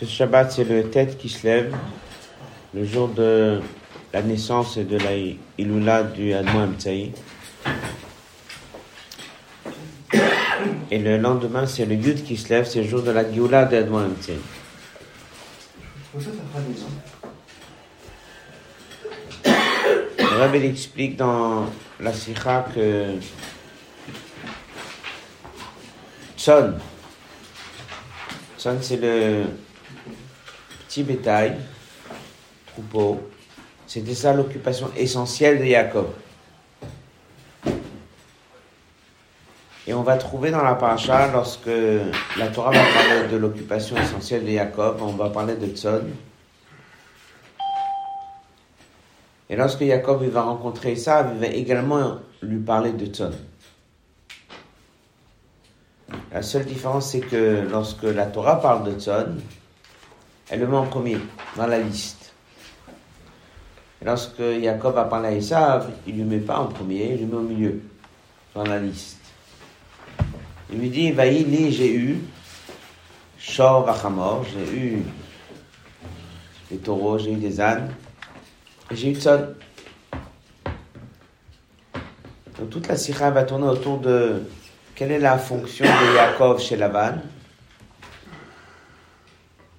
Ce Shabbat, c'est le tête qui se lève, le jour de la naissance et de la Ilula du Admo Amtsaï. Et le lendemain, c'est le Yud qui se lève, c'est le jour de la Gioula de Admo. Le Rabbi explique dans la Sikha que Tson, Tson c'est le petit bétail, troupeau. C'était ça l'occupation essentielle de Jacob. Et on va trouver dans la paracha, lorsque la Torah va parler de l'occupation essentielle de Jacob, on va parler de Tzon. Et lorsque Jacob va rencontrer ça, il va également lui parler de Tzon. La seule différence, c'est que lorsque la Torah parle de Tzon, elle le met en premier dans la liste. Et lorsque Jacob a parlé à Esav, il ne lui met pas en premier, il lui met au milieu dans la liste. Il lui dit, Vaïli, j'ai eu Shor Vachamor, j'ai eu des taureaux, j'ai eu des ânes, et j'ai eu Tzon. Donc toute la sikha va tourner autour de quelle est la fonction de Yaakov chez Laban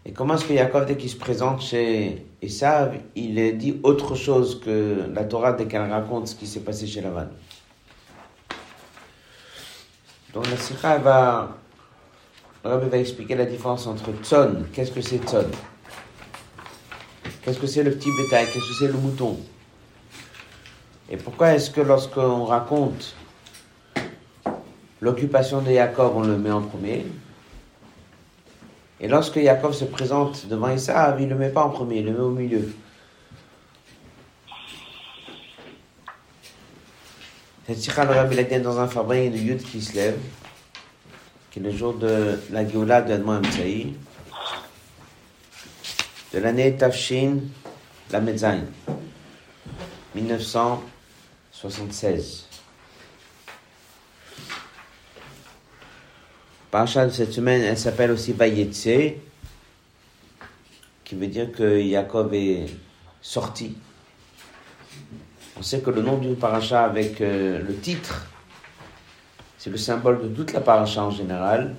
Et comment est-ce que Yaakov, dès qu'il se présente chez Esav, il dit autre chose que la Torah dès qu'elle raconte ce qui s'est passé chez Laban Donc la Sikha va, Rabbi va expliquer la différence entre Tzon, qu'est-ce que c'est Tzon? Qu'est-ce que c'est le petit bétail? Qu'est-ce que c'est le mouton? Et pourquoi est-ce que lorsqu'on raconte l'occupation de Jacob, on le met en premier? Et lorsque Jacob se présente devant Esav, il ne le met pas en premier, il le met au milieu. Le Rabbi l'a dans un fabrique de Yud qui se lève, qui est le jour de la Géoula de Admon Amtsaï, de l'année Tafshin, la Medzain, 1976. Parachat de cette semaine, elle s'appelle aussi Vayetse, qui veut dire que Jacob est sorti. On sait que le nom d'une paracha avec euh, le titre, c'est le symbole de toute la paracha en général.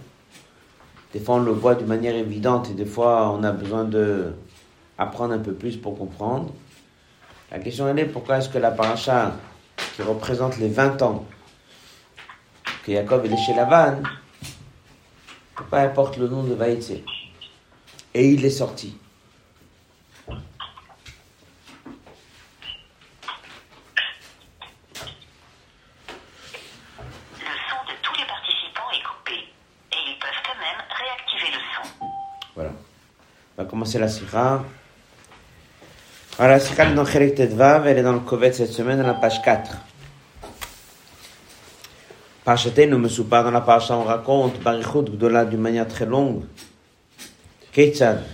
Des fois, on le voit d'une manière évidente et des fois, on a besoin de apprendre un peu plus pour comprendre. La question est pourquoi est-ce que la paracha qui représente les 20 ans que Jacob est chez Lavan, peu importe le nom de Vaïtse. Et il est sorti. Le son de tous les participants est coupé et ils peuvent quand même réactiver le son. Voilà. On va commencer la. Alors la est dans Kherek Tedvav, elle est dans le Kovet cette semaine, dans la page 4. Parchatenu Mesoupa, dans la paracha, on raconte Barichut Gdola d'une manière très longue. Ketzad.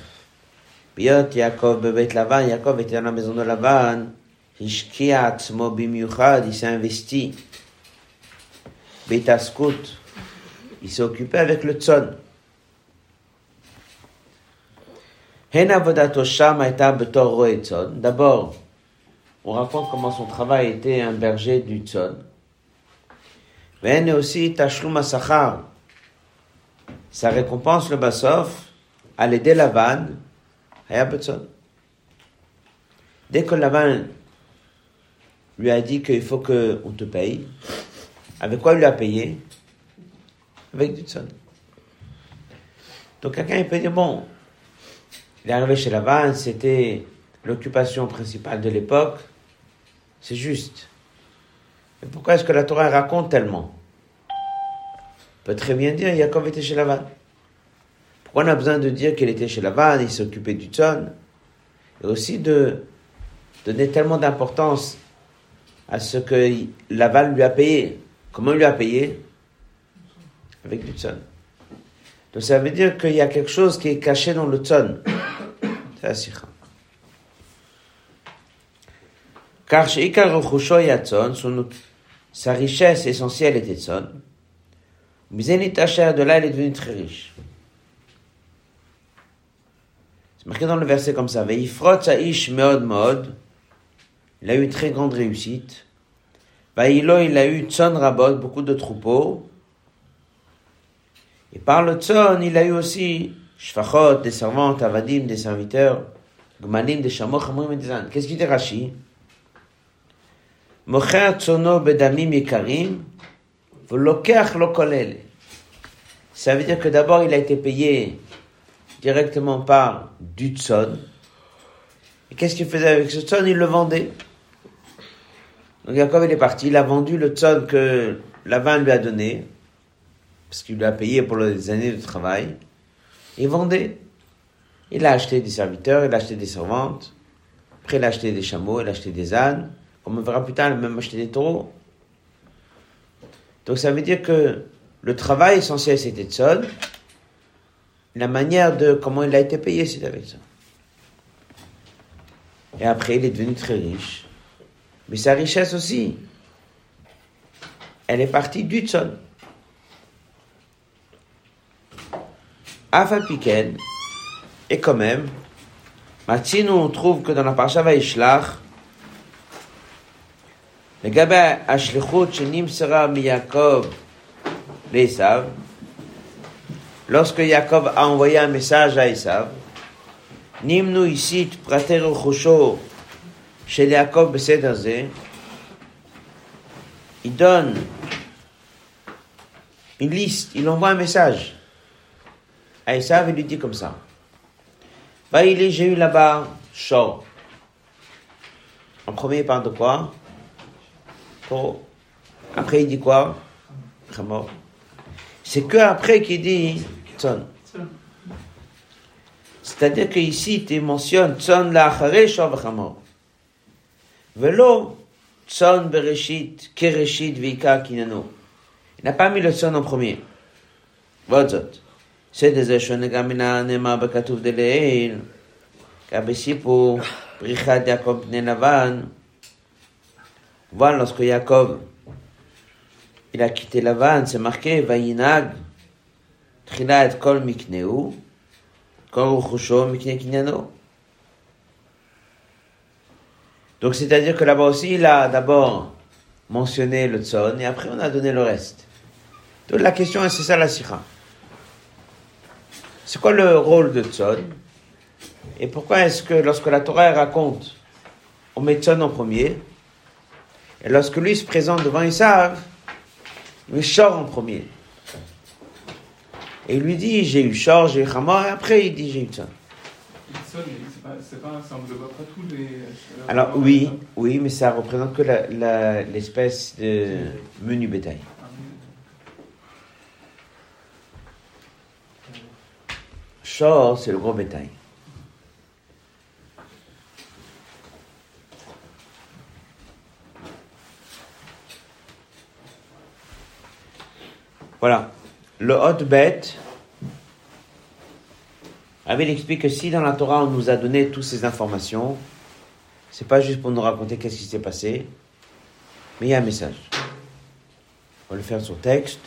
Biot Yaakov Bebet Lavan, Yaakov était dans la maison de Lavan. Hishkia Atzmo Bimiuchad, il s'est investi. Betaskut, il s'est occupé avec le tzon. D'abord, on raconte comment son travail était un berger du tzon. Ven aussi tashlum asachar. Sa récompense, le basof, à l'aider Lavan, haya betzon. Dès que Lavan lui a dit qu'il faut qu'on te paye, avec quoi il lui a payé? Avec du tzon. Donc quelqu'un peut dire, bon, il est arrivé chez Lavan, c'était l'occupation principale de l'époque, c'est juste. Mais pourquoi est-ce que la Torah raconte tellement? On peut très bien dire, Jacob était chez Lavan. Pourquoi on a besoin de dire qu'il était chez Lavan, il s'occupait du tzon? Et aussi de donner tellement d'importance à ce que Laval lui a payé. Comment il lui a payé? Avec du tzon. Donc ça veut dire qu'il y a quelque chose qui est caché dans le tzon. C'est. Car sa richesse essentielle était. Mais Tacher, de là, il est devenu très riche. marqué dans le verset comme ça. Veifrot Saish Meod Mod. Il a eu très grande réussite. Vaïlo, il a eu Tson Rabot, beaucoup de troupeaux. Et par le Tson, il a eu aussi Shfachot, des servantes, Avadim, des serviteurs, Gmalim, des chameaux, et des ânes. Qu'est-ce qu'il dit Rashi? Tsono Bedamim Yekarim, V'lokech lo kolel. Ça veut dire que d'abord, il a été payé directement par du Tson. Et qu'est-ce qu'il faisait avec ce Tson Il le vendait. Donc il est parti, il a vendu le tzon que Lavan lui a donné, parce qu'il lui a payé pour les années de travail. Il vendait. Il a acheté des serviteurs, il a acheté des servantes. Après, il a acheté des chameaux, il a acheté des ânes. On verra plus tard, même acheté des taureaux. Donc ça veut dire que le travail essentiel c'était tzon. La manière de comment il a été payé c'est avec ça. Et après, il est devenu très riche. Mais sa richesse aussi, elle est partie du tzon. Afapiken, et quand même, maintenant on trouve que dans la parasha Vaishlach, לגבי השליחות שנמסרה מיעקב לעשו, lorsque Jacob a envoyé un message à Esav, Nimnu ici prater רכושו chez Jacob בסדר זה, il donne une liste, il envoie un message à Esav, il lui dit comme ça. Bah, il est, j'ai eu là-bas Shor. En premier, il parle de quoi après, il dit quoi? C'est que après qu'il dit Tson. C'est-à-dire qu'ici, tu mentionnes Tson la'achare shav chamor. Velo Tson bereshit, kereshit vika kinano. Il n'a pas mis le Tson en premier. Vodzot. C'est des shonega nema bekatuf de leil. Kabesipo, brichad Jacob ne lavan. Voilà lorsque Jacob il a quitté Lavan, c'est marqué Vayinag, Trila et Kol Mikneu, Kol Uchusho Mikne Kinyano. Donc c'est-à-dire que là-bas aussi, il a d'abord mentionné le Tzon et après on a donné le reste. Donc la question, c'est ça la Sikha? C'est quoi le rôle de Tzon? Et pourquoi est-ce que lorsque la Torah raconte, on met Tzon en premier et lorsque lui se présente devant Isav, il Shor en premier. Et il lui dit, j'ai eu Shor, j'ai eu Hamor, et après il dit, j'ai eu ça englobe pas tous les. Alors oui, oui, mais ça représente que l'espèce de menu bétail. Shor, c'est le gros bétail. Voilà. Le hot bête, Abel explique que si dans la Torah on nous a donné toutes ces informations, c'est pas juste pour nous raconter qu'est-ce qui s'est passé, mais il y a un message. On va le faire sur texte.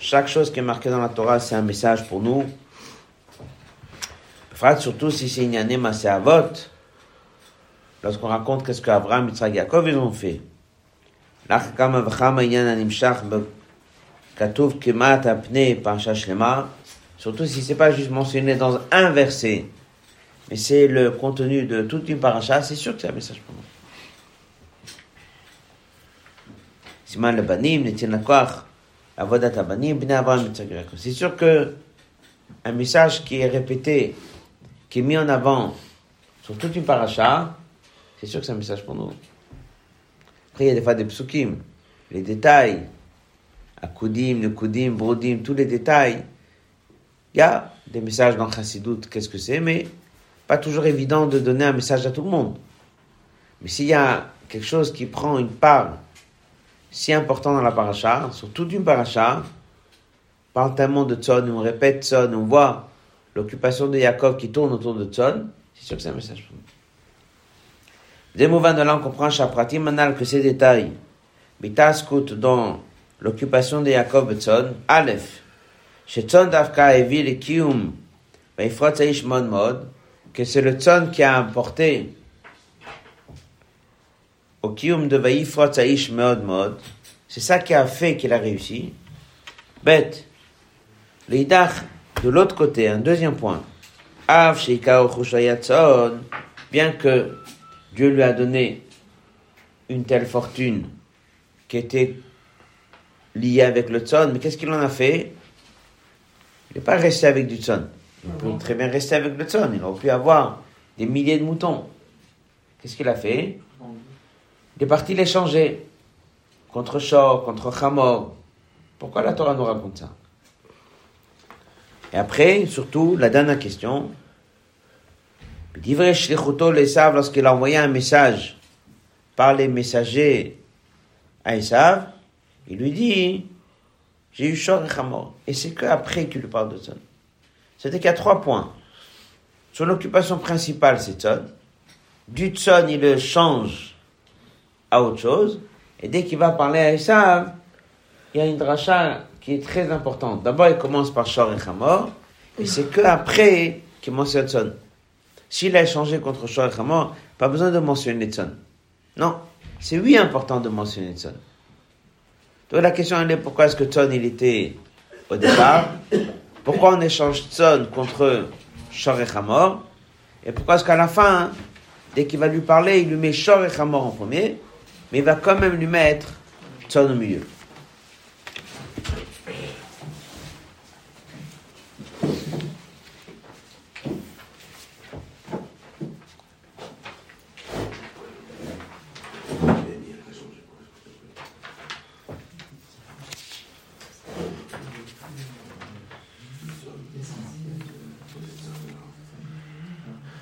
Chaque chose qui est marquée dans la Torah, c'est un message pour nous. Surtout si c'est inyané masé avot. Lorsqu'on raconte qu'est-ce qu'Abraham, Yitzhak, Yaakov, ils ont fait. Surtout si c'est pas juste mentionné dans un verset, mais c'est le contenu de toute une paracha, c'est sûr que c'est un message pour nous. Siman le banim. C'est sûr que un message qui est répété, qui est mis en avant sur toute une paracha, c'est sûr que c'est un message pour nous. Après, il y a des fois des psukim, les détails, Akudim, le Kudim, Brodim, tous les détails. Il y a des messages dans Chassidut, qu'est-ce que c'est, mais pas toujours évident de donner un message à tout le monde. Mais s'il y a quelque chose qui prend une part si importante dans la paracha, sur toute une paracha, parle tellement de Tzon, on répète Tzon, on voit l'occupation de Yaakov qui tourne autour de Tzon, c'est sûr que c'est un message pour nous. Des mouvements de l'âme comprend Shaprati Manal que ces détails, mais t'as Bitaskut dans l'occupation de Jacob Tzon, Aleph, Shetzon Davka Evi le Kium, Veifrot Seish Mod Mod, que c'est le Tzon qui a apporté au Kium de Veifrot Seish Mod Mod, c'est ça qui a fait qu'il a réussi. Bête, l'Idach, de l'autre côté, un deuxième point, Av Sheikao Chushayatzon, bien que Dieu lui a donné une telle fortune qui était liée avec le tzon, mais qu'est-ce qu'il en a fait? Il n'est pas resté avec du tzon. Il peut très bien rester avec le tzon. Il aurait pu avoir des milliers de moutons. Qu'est-ce qu'il a fait? Il est parti les changer. Contre Shor, contre Hamor. Pourquoi la Torah nous raconte ça? Et après, surtout, la dernière question. l'Esav, lorsqu'il a envoyé un message par les messagers à Esav, il lui dit, j'ai eu Shor et. Et c'est qu'après qu'il lui parle de Tzon. C'était qu'il y a trois points. Son occupation principale, c'est Tzon. Du Tzon, il le change à autre chose. Et dès qu'il va parler à Esav, il y a une dracha qui est très importante. D'abord, il commence par Shor et Hamor. Et c'est que après qu'il mentionne Tzon. S'il a échangé contre Shor et Hamor, pas besoin de mentionner Tzon. Non. C'est oui important de mentionner Tzon. Donc la question elle est pourquoi est-ce que Tzon il était au départ? Pourquoi on échange Tzon contre Shor et Hamor? Et pourquoi est-ce qu'à la fin, dès qu'il va lui parler, il lui met Shor et Hamor en premier, mais il va quand même lui mettre Tzon au milieu?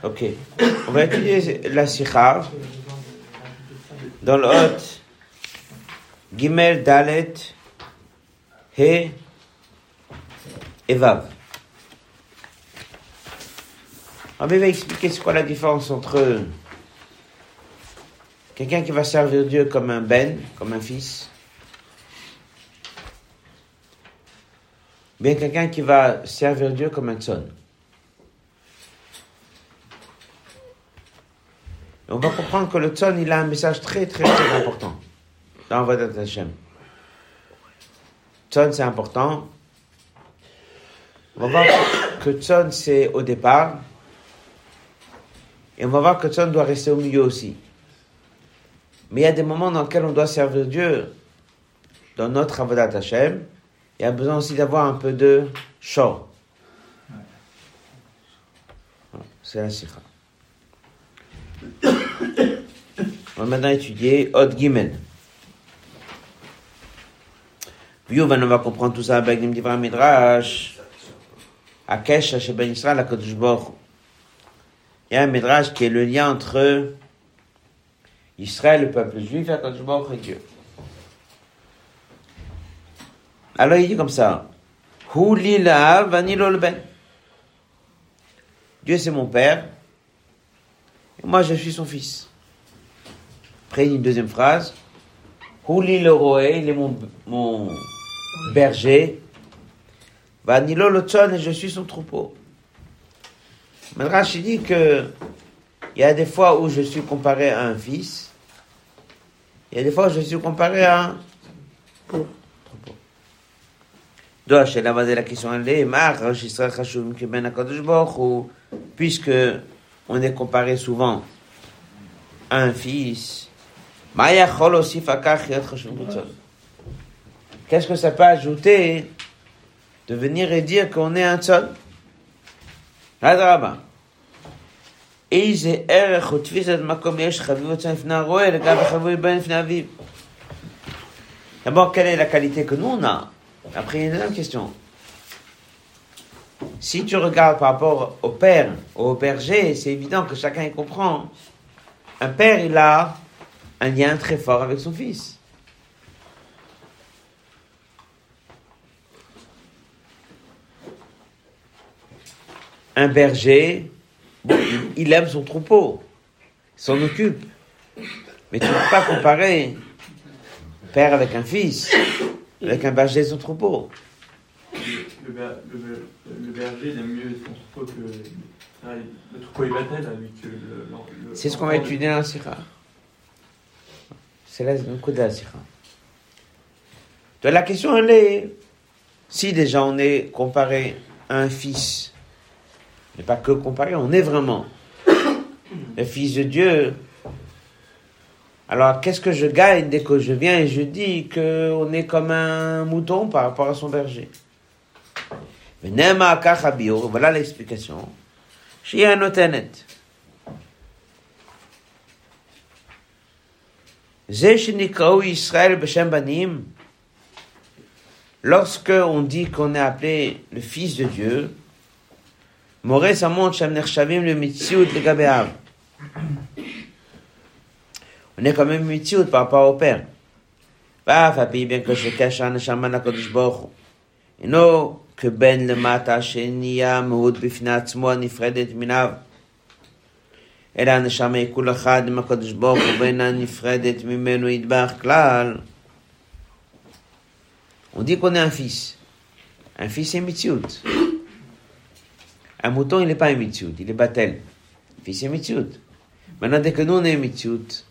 Ok. On va étudier la sikha dans le Gimel, Dalet, He et Vav. On va expliquer c'est quoi la différence entre quelqu'un qui va servir Dieu comme un ben, comme un fils, bien quelqu'un qui va servir Dieu comme un son. On va comprendre que le tzon, il a un message très, très, très important dans Vadat Hashem. Tzon, c'est important. On va voir que tzon, c'est au départ. Et on va voir que tzon doit rester au milieu aussi. Mais il y a des moments dans lesquels on doit servir Dieu dans notre Avodat Hashem. Il y a besoin aussi d'avoir un peu de shor. C'est la sikha. On va maintenant étudier Od Gimel. Puis on va comprendre tout ça avec une Divra Midrash. Akesh, Sheben Israël, Akadosh Il y a un Midrash qui est le lien entre Israël, le peuple juif, Akadosh et Dieu. Alors il dit comme ça. Ben. Dieu c'est mon père. Et moi je suis son fils. Après, une deuxième phrase. Houli le roé, il est mon, mon berger. Vanilo le et je suis son troupeau. Madrash dit que il y a des fois où je suis comparé à un fils. Il y a des fois où je suis comparé à un troupeau. La la question elle est, puisque on est comparé souvent à un fils, Qu'est-ce que ça peut ajouter de venir et dire qu'on est un tzon D'abord, quelle est la qualité que nous on a Après, il y a une deuxième question. Si tu regardes par rapport au père, au berger, c'est évident que chacun comprend. Un père, il a un lien très fort avec son fils. Un berger, il aime son troupeau, il s'en occupe. Mais tu ne peux pas comparer père avec un fils, avec un berger et son troupeau. le, ber- le, ber- le berger, il aime mieux son troupeau que le troupeau il battait là, lui, que le. le- C'est ce qu'on va étudier dans la Sira. C'est la. Donc la question, elle est, si déjà on est comparé à un fils, mais pas que comparé, on est vraiment le fils de Dieu, alors qu'est-ce que je gagne dès que je viens et je dis qu'on est comme un mouton par rapport à son berger? Voilà l'explication. Un notenet. Israël Banim, lorsque on dit qu'on est appelé le Fils de Dieu, Moré Samon Shamner Shavim le Mitsiout le Gabeav. On est quand même Mitsiout par rapport au Père. Bah, Fabi, bien que je cache un Shaman à Kodesh Borch. Et non, que Ben le Mata Shenia Moud Bifnat Moa Nifredet Minav. אלא הנשמה היא כול אחד עם הקדוש ברוך הוא ואינה נפרדת ממנו ידבח כלל. On dit qu'on est un fils. Un fils, c'est Mitziut. Un mouton, il n'est pas un Mitziut, il est Batel. Un fils, c'est Mitziut. Maintenant, dès que nous, on est Mitziut,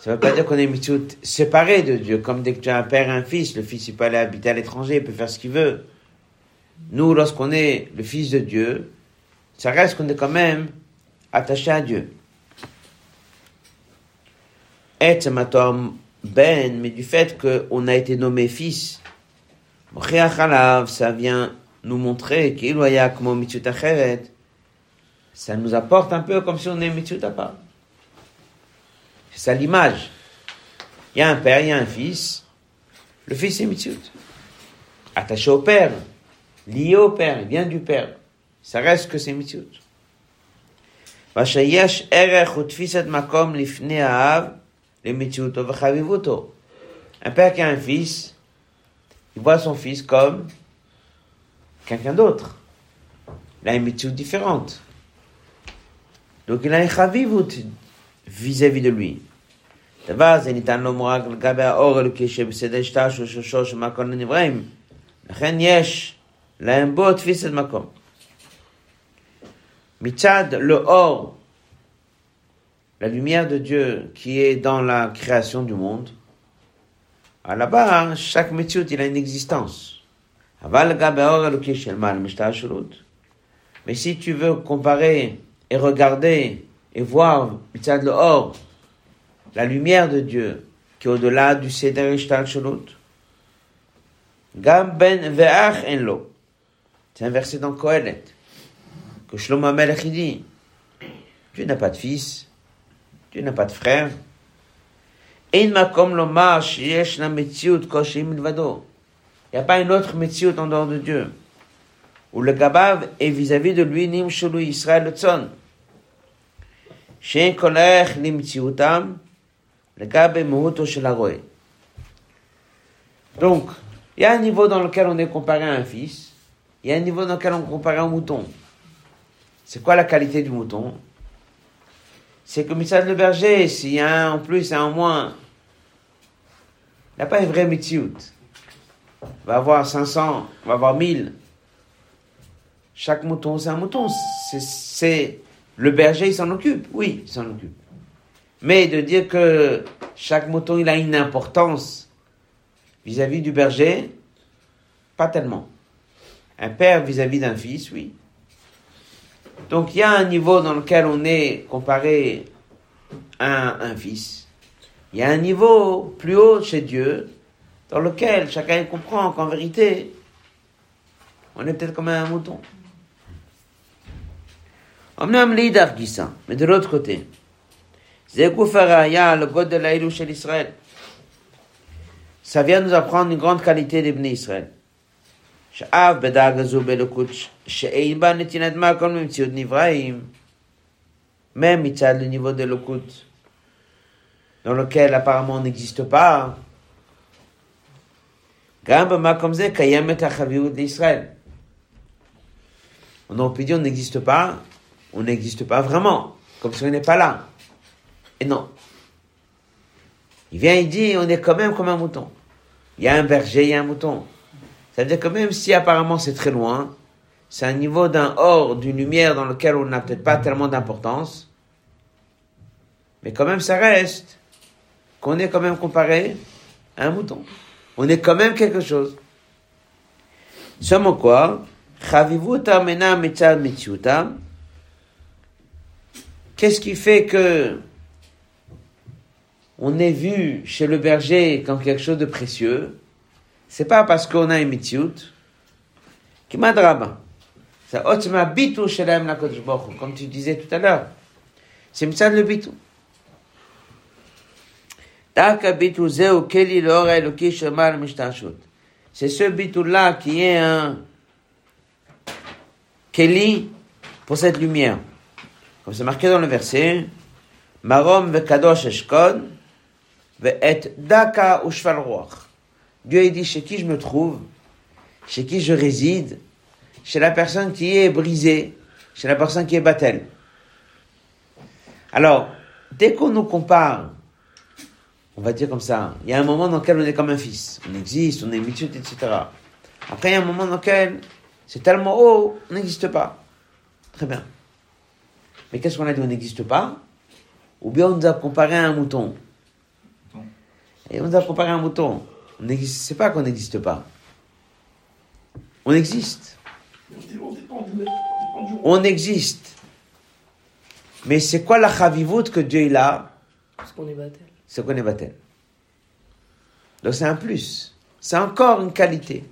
ça ne veut pas dire qu'on est Mitziut séparé de Dieu. Comme dès que tu as un père et un fils, le fils, il peut aller habiter à l'étranger, il peut faire ce qu'il veut. Nous, lorsqu'on est le fils de Dieu, ça reste qu'on est quand même attaché à Dieu. Et ben, mais du fait qu'on a été nommé fils, ça vient nous montrer qu'il y a comme. Ça nous apporte un peu comme si on est mitzvot part. C'est ça l'image. Il y a un père, il y a un fils. Le fils est mitzvot. Attaché au père. Lié au père. Il vient du père. Ça reste que c'est mitzvot. ושיש ערך ותפיסת מקום לפני האב למציאותו וחביבותו. Un père qui a un fils, il voit son fils comme quelqu'un d'autre. Il a une méthode différente. Donc il a une chavivut vis-à-vis de lui. דבר זה ניתן לומר רק לגבי האור האלוקי שבסדר שטר של שושו של מקום לנבראים. לכן יש להם בו תפיסת מקום. Mitzad, le or, la lumière de Dieu qui est dans la création du monde, à là-bas, chaque Mitzut, il a une existence. Mais si tu veux comparer et regarder et voir Mitzad le or, la lumière de Dieu qui est au-delà du Seder Gam ben ve'ach en lo. C'est un verset dans Kohelet que Shlomo dit, tu n'as pas de fils, tu n'as pas de frère. Il n'y a pas une autre métier en dehors de Dieu. Où le gabav est vis-à-vis de lui, nim shulu Israël tzon. Shein kolech limtziutam, le gab est muhuto shel haroe. Donc, il y a un niveau dans lequel on est comparé à un fils, il y a un niveau dans lequel on est comparé à un mouton. C'est quoi la qualité du mouton? C'est que Mitzad le berger, s'il y a un en plus un en moins, il n'y a pas un vrai Mitziout. Va avoir 500, il va avoir 1000. Chaque mouton, c'est un mouton. C'est, le berger, il s'en occupe. Oui, il s'en occupe. Mais de dire que chaque mouton, il a une importance vis-à-vis du berger, pas tellement. Un père vis-à-vis d'un fils, oui. Donc il y a un niveau dans lequel on est comparé à un fils. Il y a un niveau plus haut chez Dieu dans lequel chacun comprend qu'en vérité, on est peut-être comme un mouton. Mais de l'autre côté, le God de l'Israël, ça vient nous apprendre une grande qualité d'Ibn Israël. שאף בדאגה זו באלוקות שאין בה נתינת מקום במציאות נבראים, même מצד le niveau d'Elokut, dans lequel apparemment on n'existe pas, גם במקום זה קיימת החביות לישראל. On aurait pu dire on n'existe pas, on n'existe pas vraiment, comme si on n'est pas là. Et non. Il vient, il dit, on est quand même comme un mouton. Il y a un berger, il y a un mouton. Ça veut dire que même si apparemment c'est très loin, c'est un niveau d'un or, d'une lumière dans lequel on n'a peut-être pas tellement d'importance, mais quand même ça reste qu'on est quand même comparé à un mouton. On est quand même quelque chose. Seulement quoi. Qu'est-ce qui fait que on est vu chez le berger comme quelque chose de précieux? C'est pas parce qu'on a une mitziut qui madraba. C'est otzma bitu shelem la Baruch comme tu disais tout à l'heure. C'est mitzad le bitu. Daka bitu zeu keli l'or eloki shemar mishtashut. C'est ce bitu-là qui est un keli pour cette lumière. Comme c'est marqué dans le verset, Marom vekadosh eshkon ve'et daka ushval ruach. Dieu il dit chez qui je me trouve, chez qui je réside, chez la personne qui est brisée, chez la personne qui est battelle. Alors, dès qu'on nous compare, on va dire comme ça, il y a un moment dans lequel on est comme un fils. On existe, on est mitzvot, etc. Après, il y a un moment dans lequel c'est tellement haut, on n'existe pas. Très bien. Mais qu'est-ce qu'on a dit? On n'existe pas? Ou bien on nous a comparé à un mouton Et on nous a comparé à un mouton. On n'existe, c'est pas qu'on n'existe pas. On existe. On existe. Mais c'est quoi la chavivout que Dieu il a? Parce qu'on est battel. C'est qu'on est battel. Donc c'est un plus. C'est encore une qualité.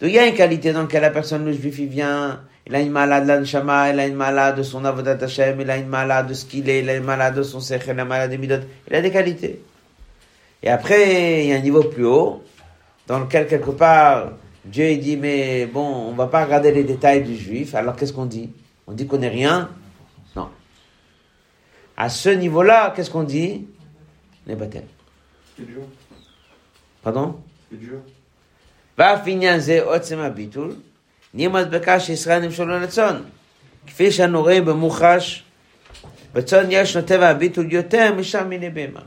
Donc il y a une qualité dans laquelle la personne, le juif, il vient, il a une malade de l'anshama, il a une malade de son avodat Hashem, il a une malade de ce qu'il est, il a une malade de son sech, il a une malade de midot. Il a des qualités. Et après, il y a un niveau plus haut, dans lequel quelque part, Dieu il dit, mais bon, on va pas regarder les détails du juif. Alors qu'est-ce qu'on dit On dit qu'on n'est rien Non. À ce niveau-là, qu'est-ce qu'on dit On est baptême. C'est dur. Pardon C'est dur. ואף עניין זה עוצם הביטול, נהיה מדבקה שישראל נמשלו לצאן. כפי שאנו רואים במוחש, בצאן יש טבע הביטול יותר משם מיני בהמה.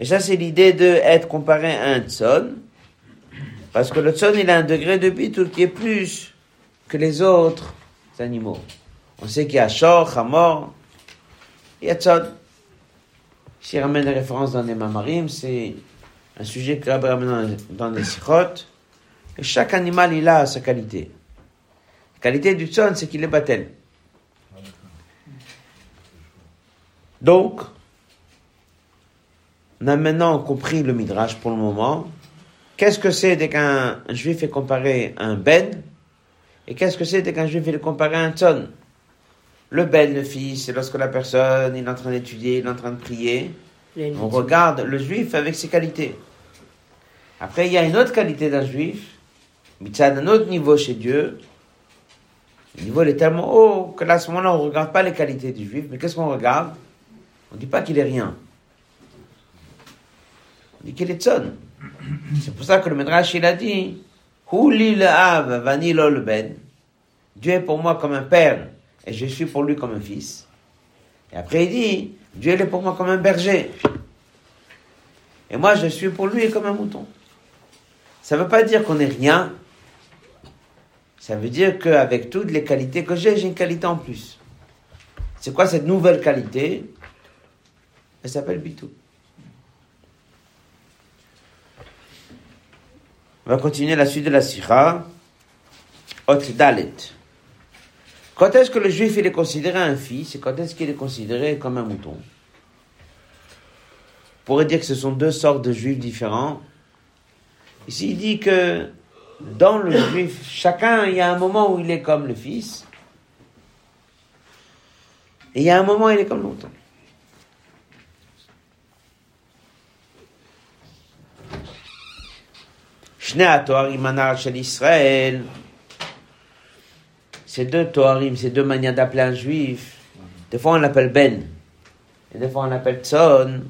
et ça, c'est l'idée de être comparé à un tzon, parce que le tzon, il a un degré de bitul qui est plus que les autres animaux. On sait qu'il y a shor, hamor, il y a tzon. S'il ramène des références dans les mamarim, c'est un sujet que Rabbi ramène dans, les sikhot. Et chaque animal, il a sa qualité. La qualité du tzon, c'est qu'il est battel. Donc, on a maintenant compris le midrash pour le moment. Qu'est-ce que c'est dès qu'un un juif est comparé à un ben Et qu'est-ce que c'est dès qu'un juif est comparé à un tzon Le ben, le fils, c'est lorsque la personne il est en train d'étudier, il est en train de prier. On regarde le juif avec ses qualités. Après, il y a une autre qualité d'un juif, mais ça d'un autre niveau chez Dieu. Le niveau est tellement haut que là, à ce moment-là, on ne regarde pas les qualités du juif, mais qu'est-ce qu'on regarde? On ne dit pas qu'il est rien. On dit qu'il est tzon. C'est pour ça que le Midrash, il a dit Hu li le av, ben. Dieu est pour moi comme un père, et je suis pour lui comme un fils. Et après, il dit Dieu est pour moi comme un berger. Et moi, je suis pour lui comme un mouton. Ça ne veut pas dire qu'on n'est rien. Ça veut dire qu'avec toutes les qualités que j'ai, j'ai une qualité en plus. C'est quoi cette nouvelle qualité? Elle s'appelle Bitou. On va continuer la suite de la Sira. Ot Dalet. Quand est-ce que le juif est considéré un fils et quand est-ce qu'il est considéré comme un mouton? On pourrait dire que ce sont deux sortes de juifs différents. Ici, il dit que dans le juif, chacun, il y a un moment où il est comme le fils, et il y a un moment où il est comme le mouton. Ces deux Toarim, ces deux manières d'appeler un juif, des fois on l'appelle Ben, et des fois on l'appelle Tzon,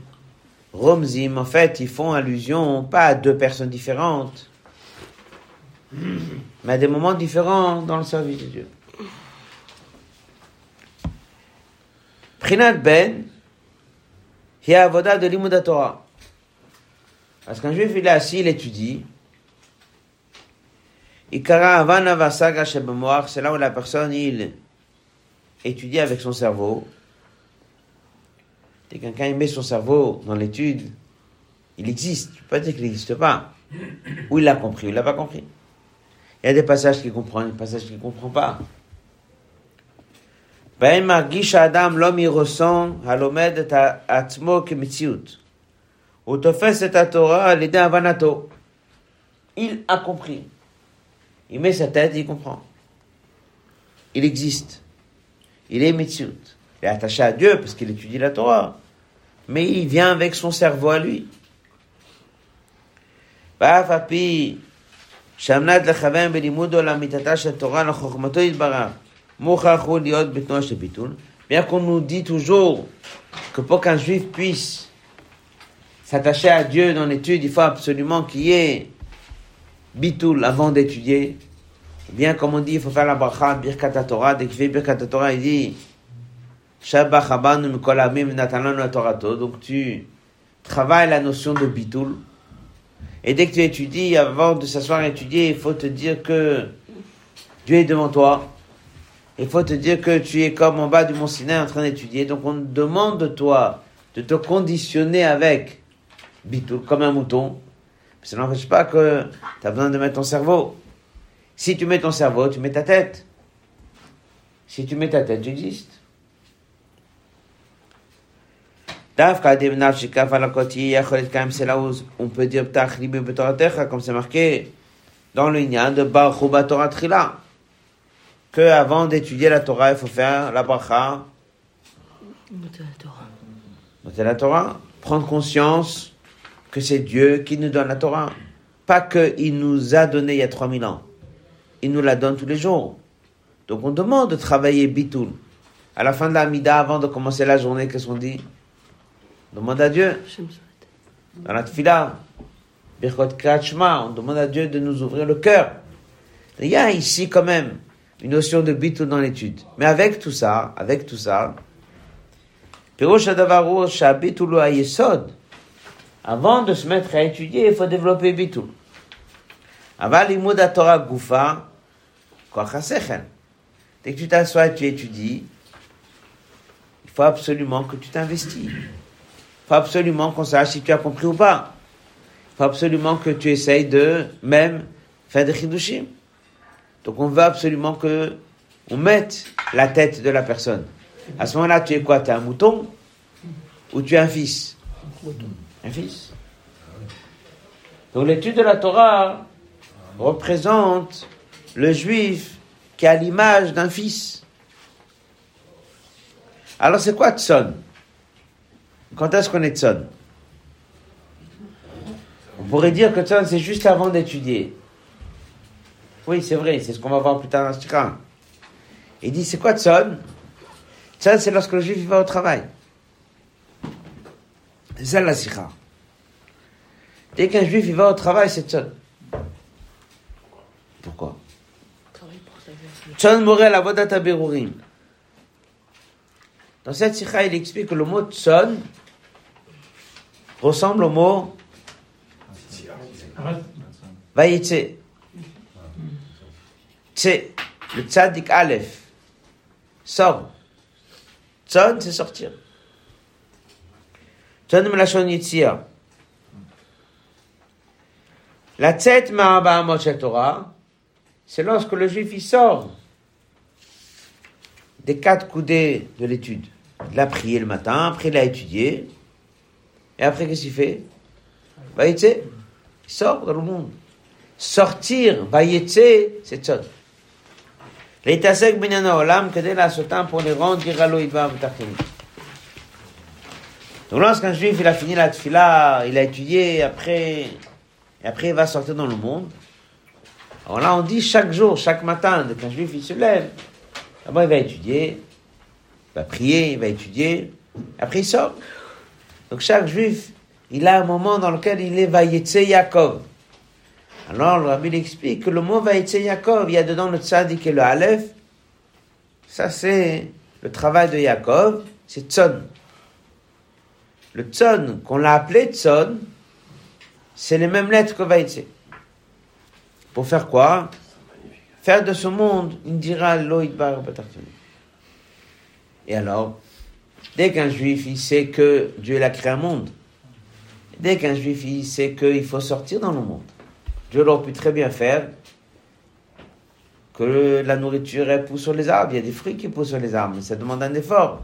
Romzim, en fait, ils font allusion pas à deux personnes différentes, mais à des moments différents dans le service de Dieu. Prinat Ben, avoda de Torah. Parce qu'un juif, il est assis, il étudie, c'est là où la personne, il étudie avec son cerveau. Dès que quelqu'un met son cerveau dans l'étude, il existe. Tu peux pas dire qu'il n'existe pas. Ou il l'a compris, ou il l'a pas compris. Il y a des passages qu'il comprend, des passages qu'il ne comprend pas. Adam, l'homme il ressent, atmo Torah, l'idée avanato. Il a compris. Il met sa tête, il comprend. Il existe. Il est Metziut. Il est attaché à Dieu parce qu'il étudie la Torah. Mais il vient avec son cerveau à lui. ואף על פי שעמד לכוון בלימודו לאמיתתה של תורה לחוכמתו יתברך, מוכרח הוא להיות בתנועה של ביטול. Bien qu'on nous dit toujours que pour qu'un juif puisse s'attacher à Dieu dans l'étude, il faut absolument qu'il y ait bitul avant d'étudier. Bien comme on dit, il faut faire la bracha, birkat Torah. Dès qu'il fait birkat Torah, il dit. Donc tu travailles la notion de bitul. Et dès que tu étudies, avant de s'asseoir et étudier, il faut te dire que Dieu est devant toi. Il faut te dire que tu es comme en bas du mont Sinaï en train d'étudier. Donc on demande de toi de te conditionner avec bitul, comme un mouton. Mais ça n'empêche pas que tu as besoin de mettre ton cerveau. Si tu mets ton cerveau, tu mets ta tête. Si tu mets ta tête, tu existes. C'est là où on peut dire comme c'est marqué dans le Nyan de Baruba Torah Trila. Que avant d'étudier la Torah, il faut faire la bracha. la Torah. la Torah. Prendre conscience que c'est Dieu qui nous donne la Torah. Pas qu'il nous a donné il y a 3000 ans. Il nous la donne tous les jours. Donc on demande de travailler bitoul. À la fin de la mida, avant de commencer la journée, qu'est-ce qu'on dit? On Demande à Dieu. Dans la tfila, Kachma, on demande à Dieu de nous ouvrir le cœur. Il y a ici quand même une notion de bitoul dans l'étude. Mais avec tout ça, avec tout ça, Pirosh Adavaru avant de se mettre à étudier, il faut développer bitul. Aval limud Torah hasechel. Dès que tu t'assois et tu étudies, il faut absolument que tu t'investis. Il faut absolument qu'on sache si tu as compris ou pas. Il faut absolument que tu essayes de même faire des chidushim. Donc on veut absolument que on mette la tête de la personne. À ce moment-là, tu es quoi? Tu es un mouton ou tu es un fils? Un fils. Donc l'étude de la Torah représente le juif qui a l'image d'un fils. Alors c'est quoi Tson? Quand est-ce qu'on est Tson? On pourrait dire que Tson c'est juste avant d'étudier. Oui, c'est vrai, c'est ce qu'on va voir plus tard dans ce. Il dit c'est quoi Tson? Tson c'est lorsque le juif va au travail. Sikha. Dès qu'un juif il va au travail, c'est Tson. Pourquoi? Tson morel avodat aberurim. Dans cette sikha, il explique que le mot Tson ressemble au mot Vayetse. Tse, le tzadik Aleph, sort. Tson, c'est sortir. John Melachon Yitzhak. La tête Maraba Torah, c'est lorsque le juif sort des quatre coudées de l'étude. Il a prié le matin, après il a étudié, et après qu'est-ce qu'il fait? Bah, Vaïtse, il sort dans le monde. Sortir, bah, Vaïtse, c'est ça. L'étasek binyan olam, kedel asotam pour les rendre, dira donc lorsqu'un juif il a fini la tfila, il a étudié, après, et après il va sortir dans le monde. Alors là on dit chaque jour, chaque matin, dès qu'un juif il se lève, d'abord il va étudier, il va prier, il va étudier, après il sort. Donc chaque juif, il a un moment dans lequel il est Vayetse Yaakov. Alors le rabbi explique que le mot Vayetse Yaakov, il y a dedans le tzadik et le Aleph. Ça c'est le travail de Yaakov, c'est Tzon. Le Tzon, qu'on l'a appelé Tzon, c'est les mêmes lettres que Vayetse. Pour faire quoi? Faire de ce monde une dira loïd bar batartoni. Et alors, dès qu'un juif il sait que Dieu a créé un monde, dès qu'un juif il sait qu'il faut sortir dans le monde, Dieu aurait pu très bien faire que la nourriture pousse sur les arbres. Il y a des fruits qui poussent sur les arbres, mais ça demande un effort.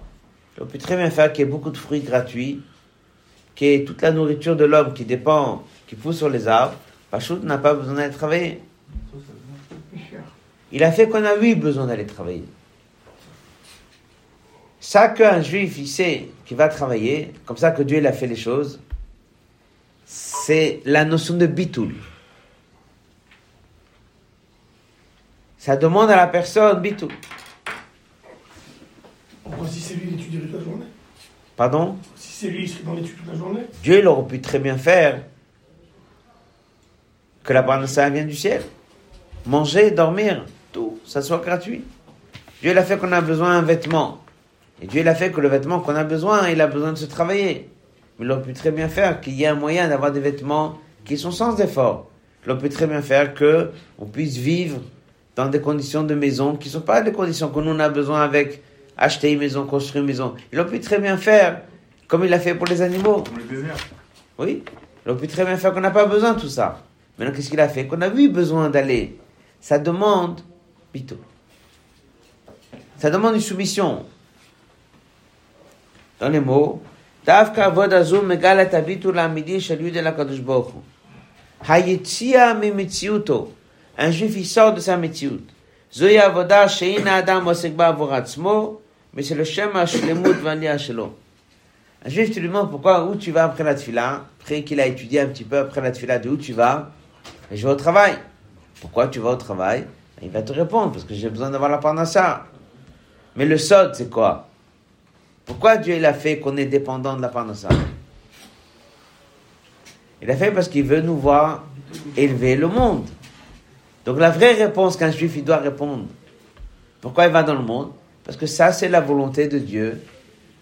Il aurait pu très bien faire qu'il y ait beaucoup de fruits gratuits, qu'il y ait toute la nourriture de l'homme qui dépend, qui pousse sur les arbres. Pachout n'a pas besoin d'aller travailler. Il a fait qu'on a eu besoin d'aller travailler. Ça qu'un juif, il sait qu'il va travailler, comme ça que Dieu il a fait les choses, c'est la notion de bitoul. Ça demande à la personne bitoul. Pourquoi si c'est lui, il toute la journée Pardon? C'est lui, la journée Dieu il aurait pu très bien faire que la parnassa vienne du ciel. Manger, dormir, tout, ça soit gratuit. Dieu il a fait qu'on a besoin d'un vêtement. Et Dieu il a fait que le vêtement qu'on a besoin, il a besoin de se travailler. Mais il aurait pu très bien faire qu'il y ait un moyen d'avoir des vêtements qui sont sans effort. Il aurait pu très bien faire que on puisse vivre dans des conditions de maison qui ne sont pas des conditions que nous on a besoin avec acheter une maison, construire une maison. Il aurait pu très bien faire comme il a fait pour les animaux. Comme le désert. Oui. On très bien faire qu'on n'a pas besoin de tout ça. Maintenant, qu'est-ce qu'il a fait? Qu'on a eu besoin d'aller. Ça demande bito. Ça demande une soumission. Dans les mots, Dafka vodazu megala tabitu la midi shalu de la kadosh bochu. Hayetzia mi mitziuto. Un juif, il sort de sa mitziut. Zoya voda sheina adam osekba voratzmo, mais c'est le shema shlemut vania shalom. Un juif, tu lui demandes pourquoi, où tu vas après la tefila, après qu'il a étudié un petit peu après la tefila, de où tu vas, je vais au travail. Pourquoi tu vas au travail? Il va te répondre, parce que j'ai besoin d'avoir la parnassa. Mais le sod, c'est quoi? Pourquoi Dieu il a fait qu'on est dépendant de la parnassa? Il a fait parce qu'il veut nous voir élever le monde. Donc la vraie réponse qu'un juif il doit répondre, pourquoi il va dans le monde? Parce que ça c'est la volonté de Dieu,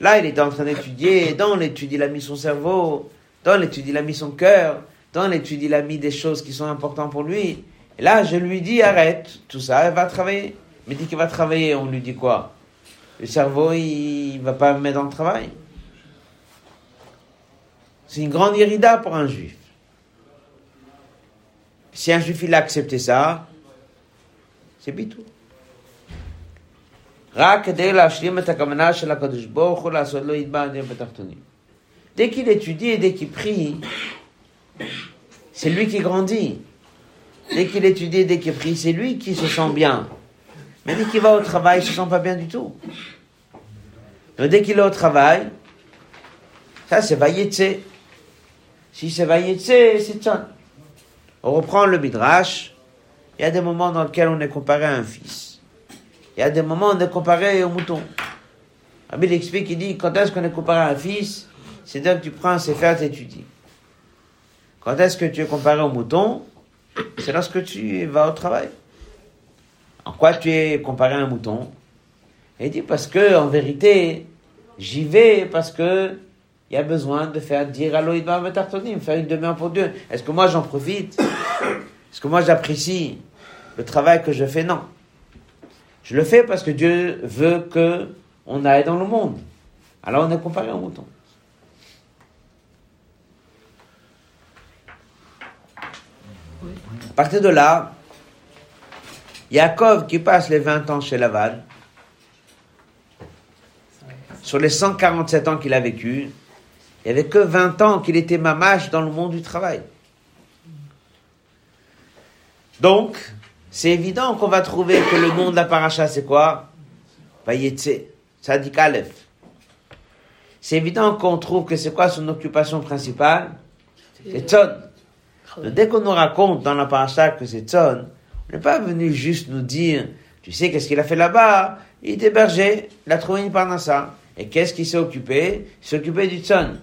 Là, il est en train d'étudier, dans l'étude, il a mis son cerveau, dans l'étude, il a mis son cœur, dans l'étude, il a mis des choses qui sont importantes pour lui. Et là, je lui dis, arrête, tout ça, va travailler. Mais dit qu'il va travailler, on lui dit quoi? Le cerveau, il va pas me mettre dans le travail. C'est une grande irrida pour un juif. Si un juif, il a accepté ça, c'est bitou. רק כדי להשלים את הכוונה של הקדוש ברוך הוא לעשות לו יתבעדים בתחתונים. Dès qu'il étudie et dès qu'il prie, c'est lui qui grandit. Dès qu'il étudie et dès qu'il prie, c'est lui qui se sent bien. Mais dès qu'il va au travail, il se sent pas bien du tout. Donc dès qu'il est au travail, ça c'est Vayetse. Si c'est Vayetse, c'est Tzon. On reprend le Midrash. Il y a des moments dans lesquels on est comparé à un fils. Il y a des moments on est comparé au mouton. Rabbi il explique, il dit, quand est-ce qu'on est comparé à un fils? C'est que tu prends un sefer, t'étudies. Quand est-ce que tu es comparé au mouton? C'est lorsque tu vas au travail. En quoi tu es comparé à un mouton? Et il dit, parce que, en vérité, j'y vais parce que il y a besoin de faire dire à l'Oïd faire une demeure pour Dieu. Est-ce que moi j'en profite? Est-ce que moi j'apprécie le travail que je fais? Non. Je le fais parce que Dieu veut que on aille dans le monde. Alors on est comparé au mouton. À partir de là, Yaakov qui passe les 20 ans chez Laval, sur les 147 ans qu'il a vécu, il n'y avait que 20 ans qu'il était mamache dans le monde du travail. Donc, c'est évident qu'on va trouver que le nom de la paracha, c'est quoi? Vayetse, Sadik Aleph. C'est évident qu'on trouve que c'est quoi son occupation principale? C'est Tzon. Dès qu'on nous raconte dans la paracha que c'est Tzon, Il n'est pas venu juste nous dire, tu sais qu'est-ce qu'il a fait là-bas? Il était berger, il a trouvé une parnassa. Et qu'est-ce qu'il s'est occupé? Il s'est occupé du tzon.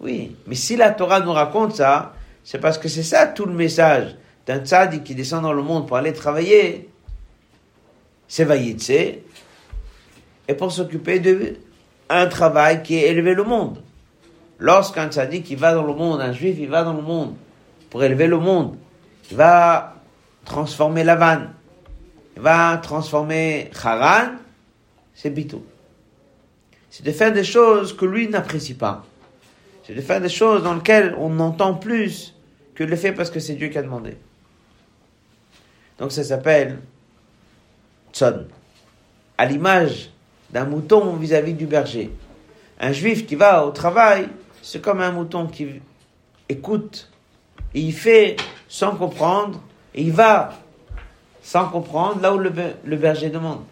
Oui, mais si la Torah nous raconte ça, c'est parce que c'est ça tout le message d'un tzaddik qui descend dans le monde pour aller travailler. C'est Vayitse, et pour s'occuper de un travail qui est élevé le monde. Lorsqu'un tzaddik qui va dans le monde, un juif, il va dans le monde pour élever le monde, il va transformer la vanne, il va transformer Haran, c'est bitou. C'est de faire des choses que lui n'apprécie pas. C'est de faire des choses dans lesquelles on entend plus que le fait parce que c'est Dieu qui a demandé. Donc ça s'appelle tzon. À l'image d'un mouton vis-à-vis du berger. Un juif qui va au travail, c'est comme un mouton qui écoute, il fait sans comprendre, et il va sans comprendre là où le, be- le berger demande.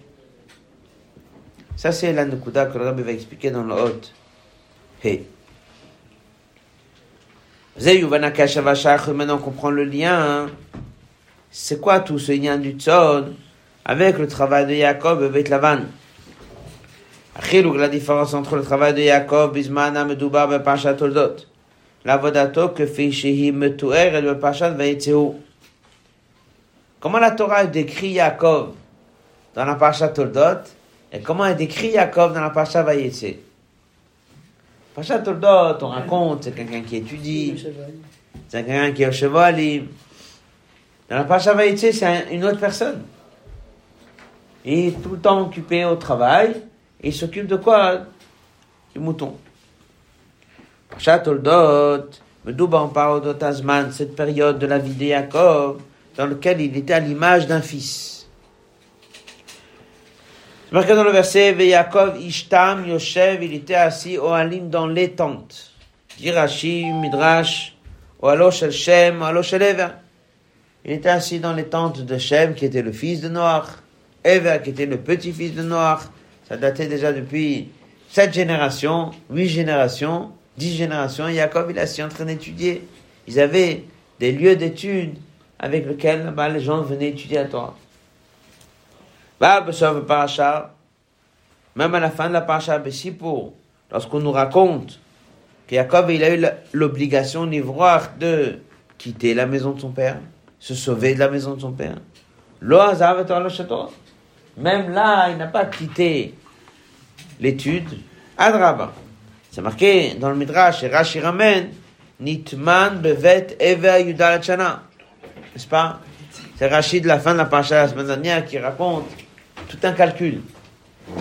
Ça, c'est la Nukuda que le Rabbi va expliquer dans le Hôte. Hey. Maintenant, on comprend le lien. hein. C'est quoi tout ce lien du Tzon avec le travail de Jacob avec Lavan Achiluk, la différence entre le travail de Jacob, Bismana, Medouba, Bepashat Toldot. La vodato que fait Shehi Metuer et le Pashat Vayetzeu. Comment la Torah décrit Jacob dans la Pashat Toldot et comment elle décrit Jacob dans la Pashat Vayetse. Pashat Toldot, on raconte, c'est quelqu'un qui étudie, c'est quelqu'un qui est au cheval. Dans la Pashat Vayetse, c'est un- une autre personne. Il est tout le temps occupé au travail. Et il s'occupe de quoi Du mouton? Parashat Toldot, Medouba en parle d'Otazman, cette période de la vie de Jacob, dans laquelle il était à l'image d'un fils. C'est marqué dans le verset, Ve Yaakov Ishtam Yoshev, il était assis au Halim dans les tentes. Dit Rashi, Midrash, au Alosh El Shem, au Alosh El. Il était assis dans les tentes de Shem, qui était le fils de Noach, Ever, qui était le petit-fils de Noach. Ça datait déjà depuis sept générations, huit générations, dix générations. Jacob, il est assis en train d'étudier. Ils avaient des lieux d'études avec lesquels bah, les gens venaient étudier la Torah. Bah, Besov Parasha, même à la fin de la Parasha Bessipour, lorsqu'on nous raconte que Jacob, il a eu l'obligation d'ivoire de quitter la maison de son père, se sauver de la maison de son père. Même là, il n'a pas quitté l'étude. Adraba. C'est marqué dans le Midrash, Rashi ramène, Nitman bevet ever yudal chana. N'est-ce pas? C'est Rashi de la fin de la paracha la semaine dernière qui raconte tout un calcul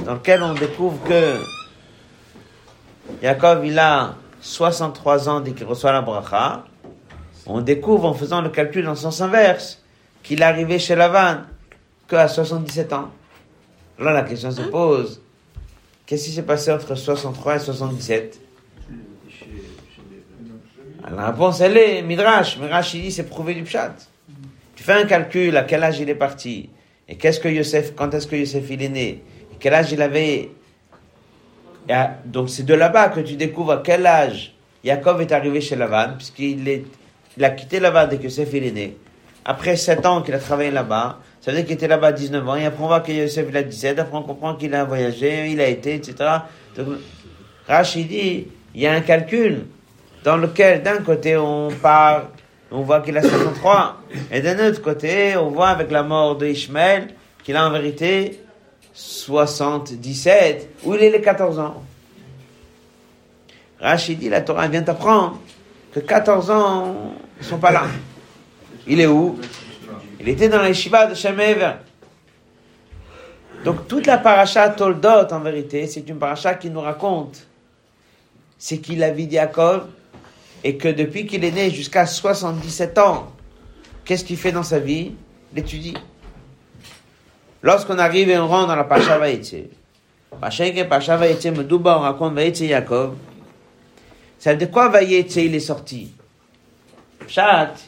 dans lequel on découvre que Jacob, il a 63 ans dès qu'il reçoit la bracha. On découvre en faisant le calcul en sens inverse qu'il est arrivé chez Lavan qu'à 77 ans. Là, la question se pose qu'est-ce qui s'est passé entre 63 et 77 La réponse, elle est Midrash. Midrash, il dit c'est prouvé du Pshat. Tu fais un calcul à quel âge il est parti? Et qu'est-ce que Yosef, quand est-ce que Yosef il est né? Et quel âge il avait? Et à- donc c'est de là-bas que tu découvres à quel âge Yaakov est arrivé chez Lavan, puisqu'il est, il a quitté Lavan dès que Yosef est né. Après 7 ans qu'il a travaillé là-bas, ça veut dire qu'il était là-bas 19 ans, et après on voit que Yosef il a 17, après on comprend qu'il a voyagé, il a été, etc. Donc, Rachid dit, il y a un calcul dans lequel d'un côté on part, on voit qu'il a 63, et d'un autre côté on voit avec la mort de Ishmael qu'il a en vérité 77, où il est les 14 ans. Rachid dit, la Torah vient t'apprendre que 14 ans, ils sont pas là. Il est où? Il était dans les Shiva de Shemever. Donc toute la paracha Toldot, en vérité, c'est une paracha qui nous raconte c'est qu'il a vu Yaakov et que depuis qu'il est né jusqu'à 77 ans, qu'est-ce qu'il fait dans sa vie? Il étudie. Lorsqu'on arrive et on rentre dans la paracha Vaïtse, Pacha Vaïtse, on raconte Vaïtse Yaakov. Ça de quoi Vaïtse il est sorti?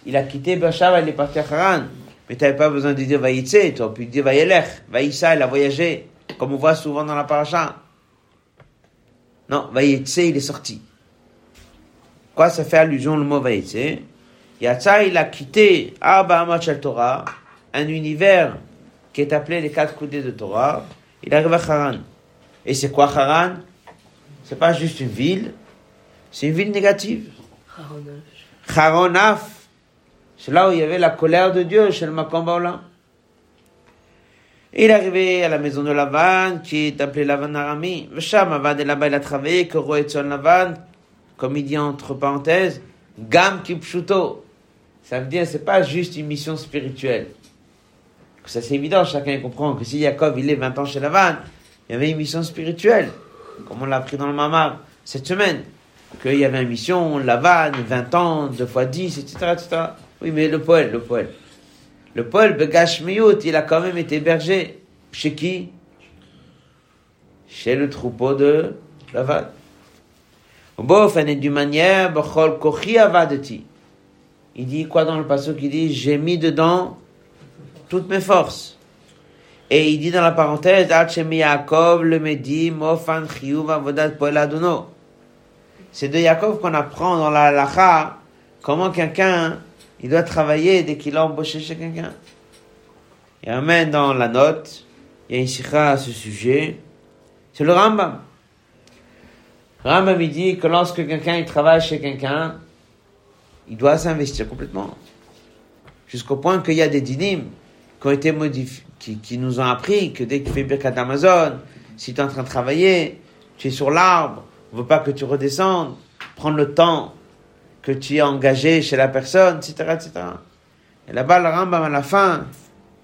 Il a quitté Beersheba, il est parti à Haran. Mais tu n'avais pas besoin de dire Vaïtse, tu aurais pu dire Vaïelech. Vaïssa, il a voyagé, comme on voit souvent dans la paracha. Non, Vaïtse, il est sorti. Quoi ça fait allusion le mot Vaïtse Yatsa, il a quitté Arba Amat Shel Torah, un univers qui est appelé les quatre coudées de Torah. Il arrive à Haran. Et c'est quoi Haran? C'est pas juste une ville, c'est une ville négative. Haronaf, c'est là où il y avait la colère de Dieu chez le Makom Baolam. Il est arrivé à la maison de Lavan, qui est appelée Lavan Arami. Vesham, Avad et là-bas, il a travaillé, que Roetzon Lavan, comme il dit entre parenthèses, Gam Kipshuto. Ça veut dire, c'est pas juste une mission spirituelle. Ça, c'est évident, chacun comprend que si Jacob, il est 20 ans chez Lavan, il y avait une mission spirituelle, comme on l'a appris dans le Mamar cette semaine. Qu'il y avait une mission, Lavan, 20 ans, 2 fois 10, etc., etc. Oui, mais le poète, le poète. Le Paul Begash Miyut, il a quand même été berger. Chez qui? Chez le troupeau de Kochi Avadeti. Il dit quoi dans le passage Il dit J'ai mis dedans toutes mes forces. Et il dit dans la parenthèse le C'est de Yaakov qu'on apprend dans la halacha comment quelqu'un il doit travailler dès qu'il a embauché chez quelqu'un. Il ramène dans la note, il y a une sikha à ce sujet, c'est le Rambam. Rambam il dit que lorsque quelqu'un il travaille chez quelqu'un, il doit s'investir complètement. Jusqu'au point qu'il y a des dynimes qui ont été modifiés, qui, nous ont appris que dès que tu fais Birkat Amazon, si tu es en train de travailler, tu es sur l'arbre, on veut pas que tu redescendes, prendre le temps que tu es engagé chez la personne, etc., etc. Et là-bas, le Rambam, à la fin,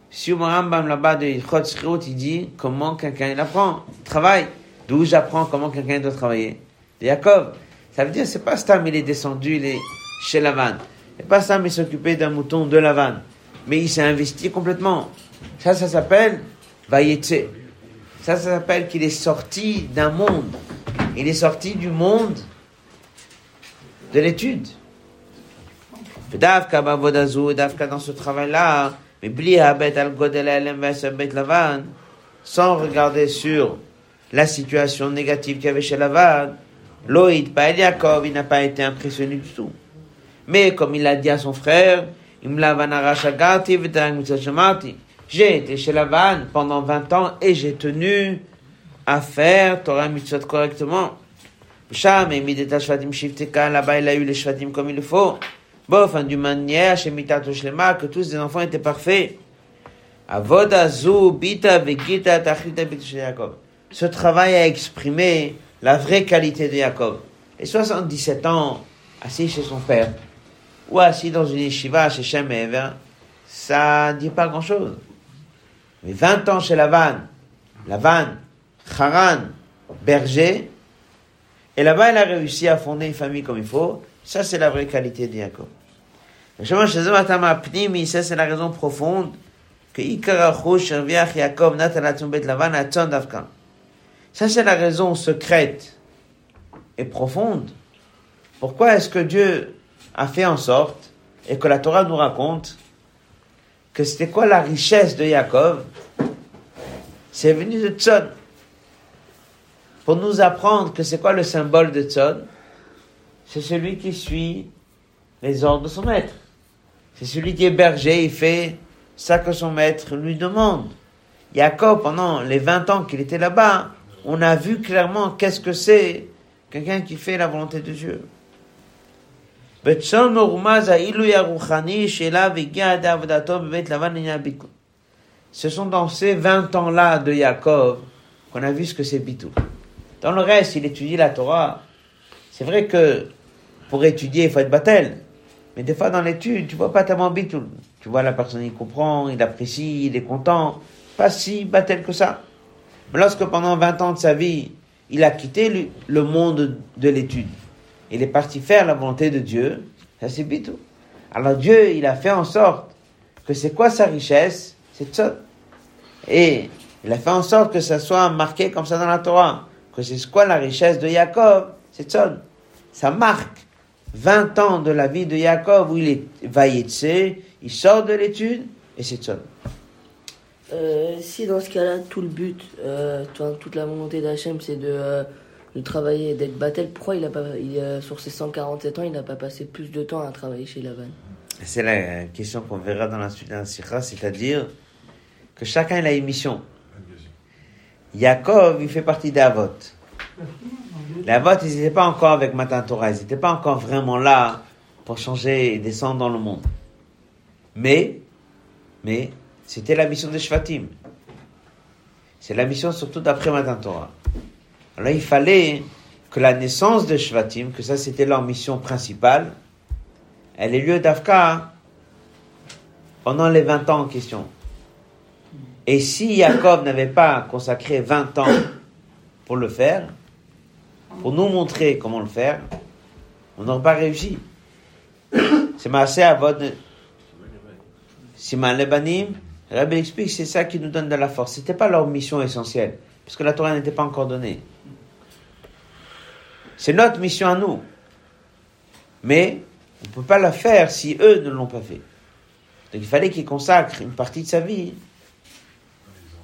si le Rambam, là-bas, de Chot Shrut, il dit comment quelqu'un, il apprend, il travaille. D'où j'apprends comment quelqu'un doit travailler. De Jacob. Ça veut dire, c'est pas Stam, il est descendu, il est chez Lavan. C'est pas Stam, il s'occupait d'un mouton de Lavan. Mais il s'est investi complètement. Ça, ça s'appelle Vayetse. Ça, ça s'appelle qu'il est sorti d'un monde. Il est sorti du monde de l'étude. Davka bavodazu, Davka dans ce travail-là, mais al bet lavan, sans regarder sur la situation négative qu'il y avait chez Lavan, Loïd, pas Yaakov, il n'a pas été impressionné du tout. Mais comme il a dit à son frère, j'ai été chez Lavan pendant 20 ans et j'ai tenu à faire Torah Mitzvot correctement. Sham et Mideta Shvadim Shifteka, là-bas il a eu les Shvadim comme il faut. Bon, enfin, d'une manière, chez que tous les enfants étaient parfaits. Avoda Zu, Bita, Vegita, Tachita, Bita, Jacob. Ce travail a exprimé la vraie qualité de Jacob. Et 77 ans, assis chez son père, ou assis dans une yeshiva chez Shem et Ever, ça dit pas grand chose. Mais 20 ans chez Lavan, Lavan, Haran, berger, et là-bas, il a réussi à fonder une famille comme il faut. Ça, c'est la vraie qualité de Jacob. Ça, c'est la raison profonde que Ça, c'est la raison secrète et profonde. Pourquoi est-ce que Dieu a fait en sorte, et que la Torah nous raconte, que c'était quoi la richesse de Jacob C'est venu de Tzon pour nous apprendre que c'est quoi le symbole de Tzon C'est celui qui suit les ordres de son maître. C'est celui qui est berger, il fait ça que son maître lui demande. Jacob, pendant les 20 ans qu'il était là-bas, on a vu clairement qu'est-ce que c'est quelqu'un qui fait la volonté de Dieu. Ce sont dans ces 20 ans-là de Jacob qu'on a vu ce que c'est Bitou. Dans le reste, il étudie la Torah. C'est vrai que pour étudier, il faut être battel. Mais des fois, dans l'étude, tu vois pas tellement bitul. Tu vois, la personne, il comprend, il apprécie, il est content. Pas si battel que ça. Mais lorsque pendant 20 ans de sa vie, il a quitté le monde de l'étude, il est parti faire la volonté de Dieu, ça c'est bitul. Alors Dieu, il a fait en sorte que c'est quoi sa richesse? C'est ça. Et il a fait en sorte que ça soit marqué comme ça dans la Torah que c'est quoi la richesse de Jacob C'est Tzon. Ça marque 20 ans de la vie de Jacob où il est vailletse, il sort de l'étude et c'est Tzon. Euh, si dans ce cas-là, tout le but, euh, toute la volonté d'Hachem, c'est de, euh, de, travailler, d'être battel, pourquoi il a pas, il, sur ses 147 ans, il n'a pas passé plus de temps à travailler chez Lavan C'est la question qu'on verra dans la suite la Sikha, c'est-à-dire que chacun il a une mission. Yaakov, il fait partie des Avot. Les ils n'étaient pas encore avec Matan Torah, ils n'étaient pas encore vraiment là pour changer et descendre dans le monde. Mais, mais, c'était la mission des Shvatim. C'est la mission surtout d'après Matan Torah. Alors il fallait que la naissance de Shvatim, que ça c'était leur mission principale, elle ait lieu d'Afka pendant les 20 ans en question. Et si Jacob n'avait pas consacré 20 ans pour le faire, pour nous montrer comment le faire, on n'aurait pas réussi. C'est à votre Siman Lebanim, Rabbi explique, c'est ça qui nous donne de la force. C'était pas leur mission essentielle, parce que la Torah n'était pas encore donnée. C'est notre mission à nous. Mais on ne peut pas la faire si eux ne l'ont pas fait. Donc il fallait qu'il consacre une partie de sa vie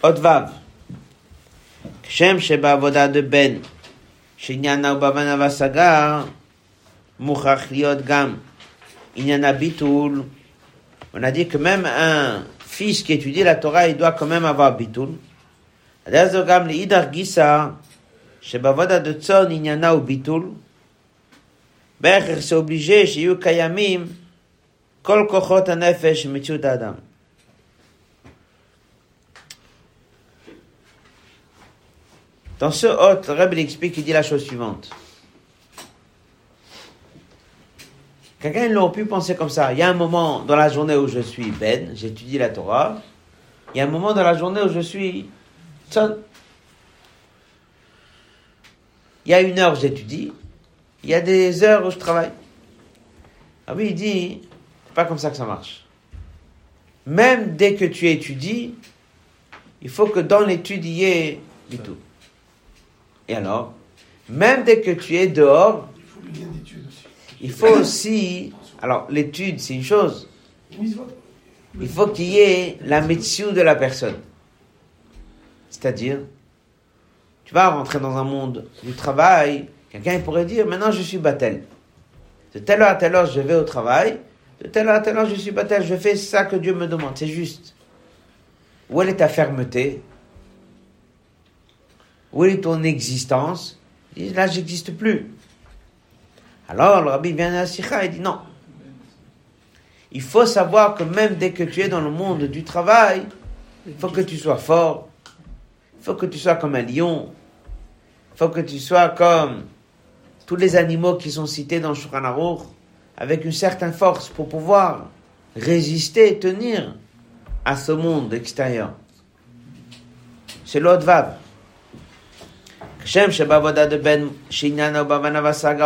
pas de limite. עוד ו' כשם שבעבודה דבן שעניינה הוא בהבנה והשגה מוכרח להיות גם עניין הביטול. On a dit que même un fils qui étudie la Torah, il doit quand même avoir ביטול. הדרך זו גם לאידך גיסא שבעבודה דצאן עניינה הוא ביטול. בהכרח זה אובליג'ה שיהיו קיימים כל כוחות הנפש ומציאות האדם. Dans ce hôte, le Rebbe explique, il dit la chose suivante. Quelqu'un il aurait pu penser comme ça. Il y a un moment dans la journée où je suis Ben, j'étudie la Torah. Il y a un moment dans la journée où je suis Tzon. Il y a une heure où j'étudie. Il y a des heures où je travaille. Ah oui, il dit, pas comme ça que ça marche. Même dès que tu étudies, il faut que dans l'étude, il y ait du tout. Et alors, même dès que tu es dehors, Il faut aussi. Alors, l'étude, c'est une chose. Il faut qu'il y ait la médecine de la personne. C'est-à-dire, tu vas rentrer dans un monde du travail, quelqu'un pourrait dire maintenant je suis battel. De telle heure à telle heure je vais au travail, de telle heure à telle heure je suis battel, je fais ça que Dieu me demande, c'est juste. Où est ta fermeté? Où est ton existence? Là, j'existe plus. Alors, le rabbi vient à sikha et dit non. Il faut savoir que même dès que tu es dans le monde du travail, il faut que tu sois fort. Il faut que tu sois comme un lion. Il faut que tu sois comme tous les animaux qui sont cités dans Shulchan avec une certaine force pour pouvoir résister et tenir à ce monde extérieur. C'est l'autre. Shem Shebavoda de Ben Shinana Bavana Vasaga,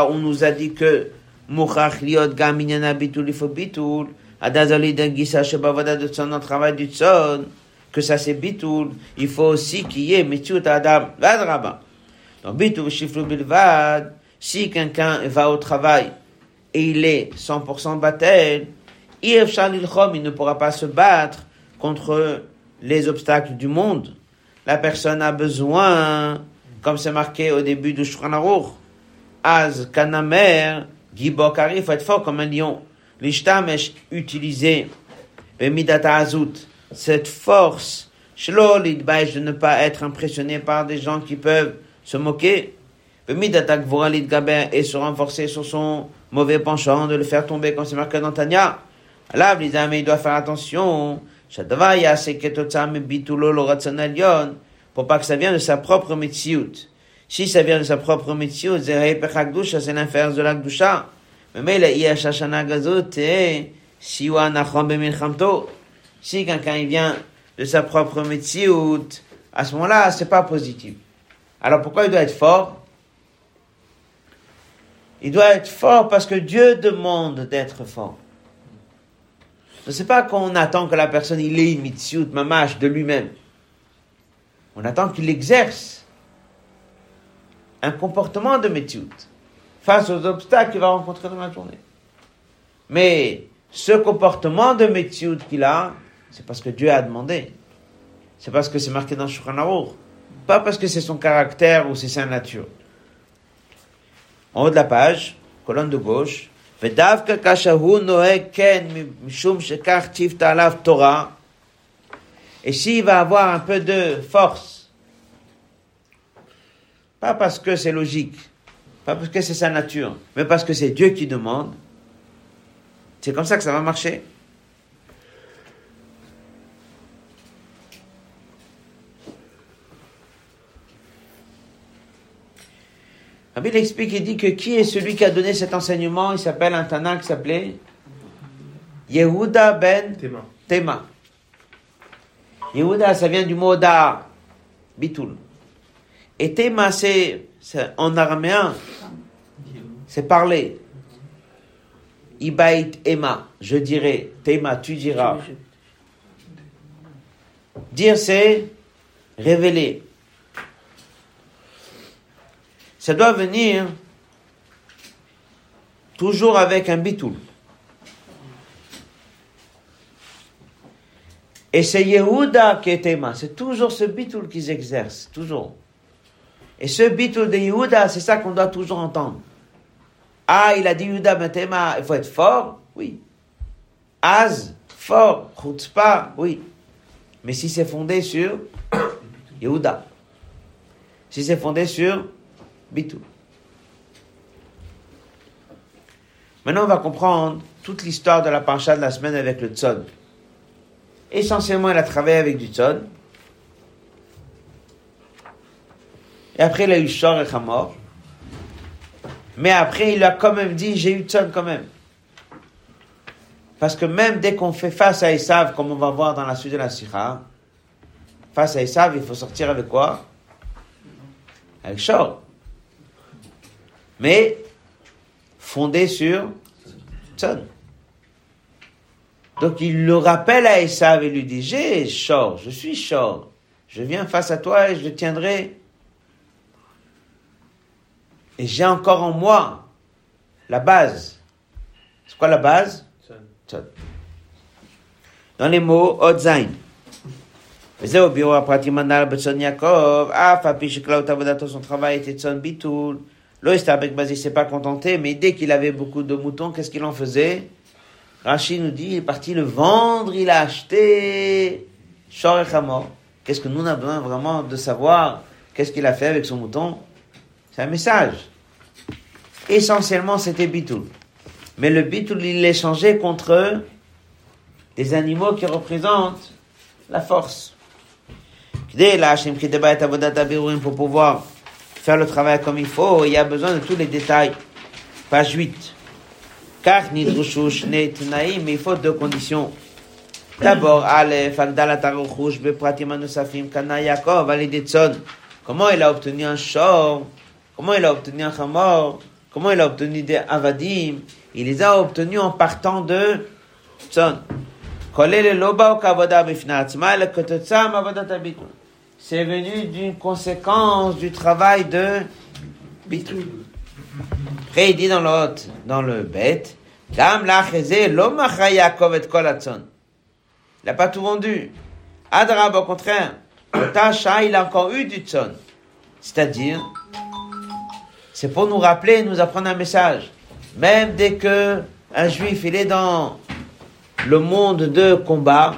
on nous a dit que travail du Tson, que ça c'est Bitul. Il faut aussi qu'il y ait Mitzut Adam Vadraba. Donc Bitul Shiflu Bilvad, si quelqu'un va au travail et il est 100% battel, il ne pourra pas se battre contre les obstacles du monde. La personne a besoin, comme c'est marqué au début du Shulchan Az Kanamer, Gibor Kari, il faut être fort comme un lion. L'ishtamesh utilisé, Bemidata Azut, cette force, Shlo de ne pas être impressionné par des gens qui peuvent se moquer. Gvora et se renforcer sur son mauvais penchant, de le faire tomber comme c'est marqué dans Tanya. Là, les il doit faire attention. Shadavaya, c'est que Totsam bitulo lo ratzonalion, pour pas que ça vienne de sa propre metsiout. Si ça vient de sa propre metsiout, c'est l'inférence de la Gdusha. Mais il y a Shashana Gazot Bemilchamto. Si quelqu'un vient de sa propre metsiout, à ce moment-là, c'est pas positif. Alors pourquoi il doit être fort? Il doit être fort parce que Dieu demande d'être fort. Ce n'est pas qu'on attend que la personne il ait une mitzvot, mamash de lui-même. On attend qu'il exerce un comportement de mitzvot face aux obstacles qu'il va rencontrer dans la journée. Mais ce comportement de mitzvot qu'il a, c'est parce que Dieu a demandé. C'est parce que c'est marqué dans Shulchan Aruch. Pas parce que c'est son caractère ou c'est sa nature. En haut de la page, colonne de gauche, ודווקא כאשר הוא נוהג כן משום שכך ציוותה עליו תורה, et s'il va avoir un peu de force, pas parce que c'est logique, pas parce que c'est sa nature, mais parce que c'est Dieu qui demande, c'est comme ça que ça va marcher. Rabbi explique, il dit que qui est celui qui a donné cet enseignement? Il s'appelle un Tana qui s'appelait Yehuda ben. Tema. Yehuda, ça vient du mot da, bitul. Et Tema, c'est en araméen, c'est parler. Ibait Ema, je dirais. Tema, tu diras. Dire, c'est révéler. Ça doit venir toujours avec un bitul. Et c'est Yehuda qui est Tema. C'est toujours ce bitul qu'ils exercent. Toujours. Et ce bitul de Yehuda, c'est ça qu'on doit toujours entendre. Ah, il a dit Yehuda ben Tema, il faut être fort. Oui. Az, fort. Chutzpah, oui. Mais si c'est fondé sur Yehuda. Si c'est fondé sur Bitul. Maintenant, on va comprendre toute l'histoire de la parcha de la semaine avec le tzon. Essentiellement, il a travaillé avec du tzon. Et après, il a eu Shor et Hamor. Mais après, il a quand même dit, j'ai eu tzon quand même. Parce que même dès qu'on fait face à Esav, comme on va voir dans la suite de la Sikha, face à Esav, il faut sortir avec quoi? Avec Shor. Mais fondé sur Tzon. Donc il le rappelle à Esav et lui dit, j'ai Shor, je suis Shor. Je viens face à toi et je le tiendrai. Et j'ai encore en moi la base. C'est quoi la base Tzon. Dans les mots, Odzain. וזהו ביאור הפרטים הנ"ל בצאן יעקב, אף על פי שכללות עבודתו son travail était צאן ביטול, לא הסתפק בזה, il s'est pas contenté, mais dès qu'il avait beaucoup de moutons, qu'est-ce qu'il en faisait Rachid nous dit, il est parti le vendre, il a acheté Shor et Qu'est-ce que nous on a besoin vraiment de savoir Qu'est-ce qu'il a fait avec son mouton? C'est un message. Essentiellement, c'était Bitoul. Mais le Bitoul, il l'a l'échangeait contre des animaux qui représentent la force. Pour pouvoir faire le travail comme il faut, il y a besoin de tous les détails. Page 8. Car Nidrushu Shneit Naim, il faut deux conditions. D'abord, Aleph, Agdalat Aruchush, Bepratimanu Safim, Kana Yaakov, Alidetson. Comment il a obtenu un Shor? Comment il a obtenu un Hamor Comment il a obtenu des Avadim? Il les a obtenus en partant de Tson. C'est venu d'une conséquence du travail de Bitou. Après, il dit dans le, dans le bête, macha Yaakov et. Il n'a pas tout vendu. Adrab, au contraire, Tasha, il a encore eu du tzon. C'est-à-dire, c'est pour nous rappeler, nous apprendre un message. Même dès que un juif, il est dans le monde de combat,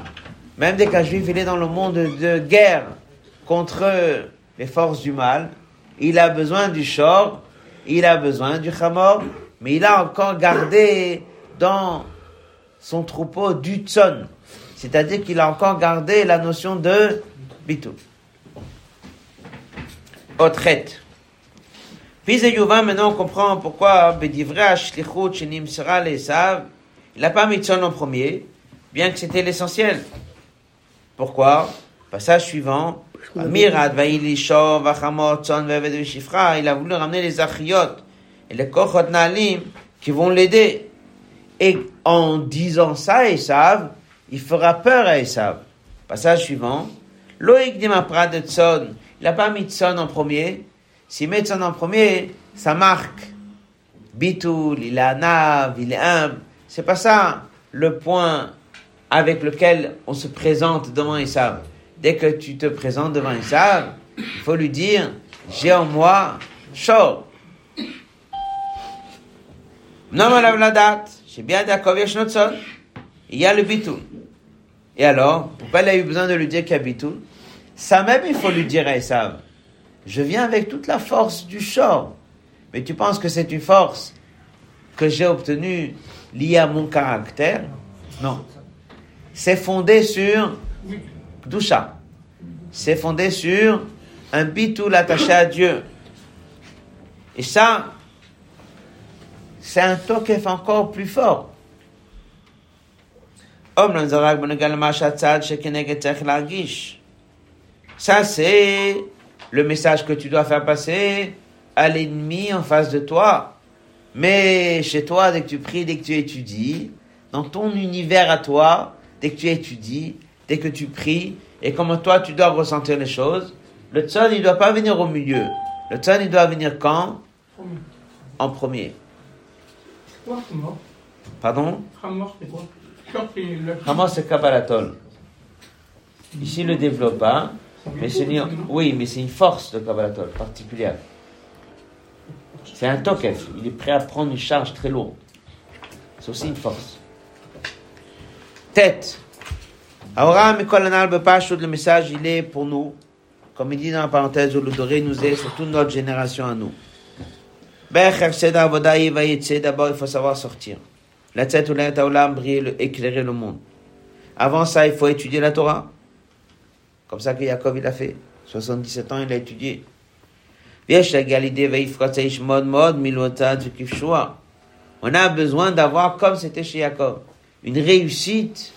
même dès qu'un juif il est dans le monde de guerre contre les forces du mal, il a besoin du shor, il a besoin du chamor, mais il a encore gardé dans son troupeau du tson. C'est-à-dire qu'il a encore gardé la notion de bitou. Otret. Puis Yuva, maintenant on comprend pourquoi il n'a pas mis Tson en premier, bien que c'était l'essentiel. Pourquoi? Passage suivant. Mirad, il a voulu ramener les achiot et les Kochot Naalim qui vont l'aider. Et en disant ça à Esav, il fera peur à Esav. Passage suivant. Loïc Tson, il n'a pas mis Tson en premier. S'il met Tson en premier, ça marque. Bitoul, il est anav, il est humble. C'est pas ça le point avec lequel on se présente devant Esav. Dès que tu te présentes devant Esav, il faut lui dire, j'ai en moi chaud. Non, madame la date, j'ai bien d'accord, il y a le bitoul. Et alors, pourquoi il a eu besoin de lui dire qu'il y a bitoul Ça même, il faut lui dire à je viens avec toute la force du short. Mais tu penses que c'est une force que j'ai obtenue liée à mon caractère? Non. C'est fondé sur Dusha. C'est fondé sur un bitoul attaché à Dieu. Et ça, c'est un tokef encore plus fort. Ça, c'est le message que tu dois faire passer à l'ennemi en face de toi. Mais chez toi, dès que tu pries, dès que tu étudies, dans ton univers à toi, dès que tu étudies, dès que tu pries, et comment toi tu dois ressentir les choses, le tzon, il ne doit pas venir au milieu. Le tzon, il doit venir quand? En premier. Pardon? Hamor, c'est Kabbalatol Ici, il le développe pas. Mais c'est une, oui, mais c'est une force de Kabbalatol particulière. C'est un tokef. Il est prêt à prendre une charge très lourde. C'est aussi une force. Tête. Alors, le message, il est pour nous, comme il dit dans la parenthèse, le doré nous est, sur toute notre génération à nous. D'abord, il faut savoir sortir. La tête ou la briller, éclairer le monde. Avant ça, il faut étudier la Torah. Comme ça que Jacob, il a fait. 77 ans, il a étudié. On a besoin d'avoir, comme c'était chez Jacob, une réussite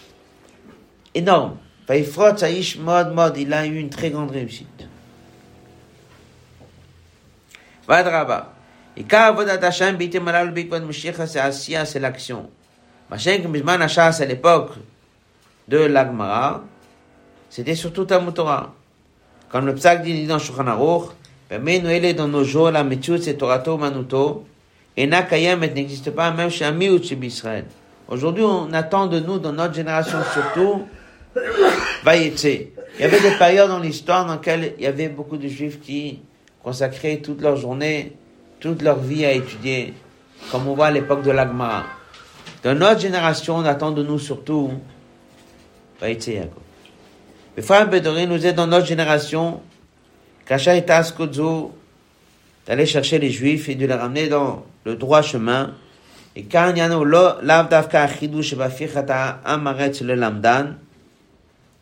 énorme. Vaifrot Aïsh Mod Mod, il a eu une très grande réussite. Vadraba. Et quand Avodat Hashem, Bitim Malal, Bikvan Mashiach, c'est Asiya, hein, c'est l'action. Mashiach, Mizman Hashem, c'est l'époque de l'Agmara. C'était surtout Talmud Torah. Comme le Psaq dit dans Shulchan Aruch, mais Noël dans nos jours, la Metchut, c'est Torato Manuto. Et Nakayem n'existe pas, même chez Amiut, chez Israël. Aujourd'hui, on attend de nous, dans notre génération surtout, Vayetse. Il y avait des périodes dans l'histoire dans lesquelles il y avait beaucoup de juifs qui consacraient toute leur journée, toute leur vie à étudier, comme on voit à l'époque de l'Agmara. Dans notre génération, on attend de nous surtout Yaakov. Le frère Bedoré nous aide dans notre génération, Kacha et d'aller chercher les juifs et de les ramener dans le droit chemin. Et quand il y a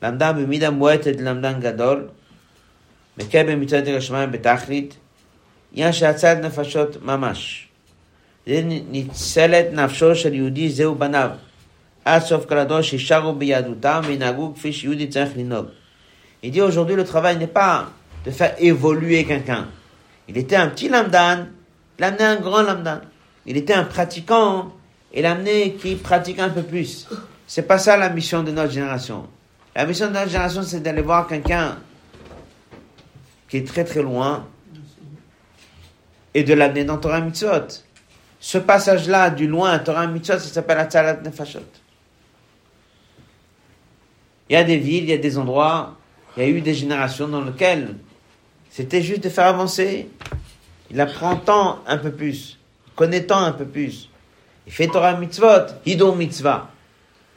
no lo- lav davka achidou shebafichata amaretz le lamdan, lamdan b'mida mouetet lamdan gadol, מקל במצוות השמיים בתכלית, עניין שהצד נפשות ממש. זה ניצלת נפשו של יהודי זהו בניו, עד סוף כל הדור שישרו ביהדותם וינהגו כפי שיהודי צריך לנהוג. Il dit aujourd'hui le travail n'est pas de faire évoluer quelqu'un. Il était un petit lamdan, il a amené un grand lamdan. Il était un pratiquant, il a amené qui pratique un peu plus. C'est pas ça la mission de notre génération. La mission de notre génération, c'est d'aller voir quelqu'un qui est très très loin et de l'amener dans Torah Mitzvot. Ce passage-là, du loin à Torah Mitzvot, ça s'appelle Atzalat Nefashot. Il y a des villes, il y a des endroits, il y a eu des générations dans lesquelles c'était juste de faire avancer. Il apprend tant un peu plus, connaît tant un peu plus. Il fait Torah Mitzvot, Hidon Mitzvah.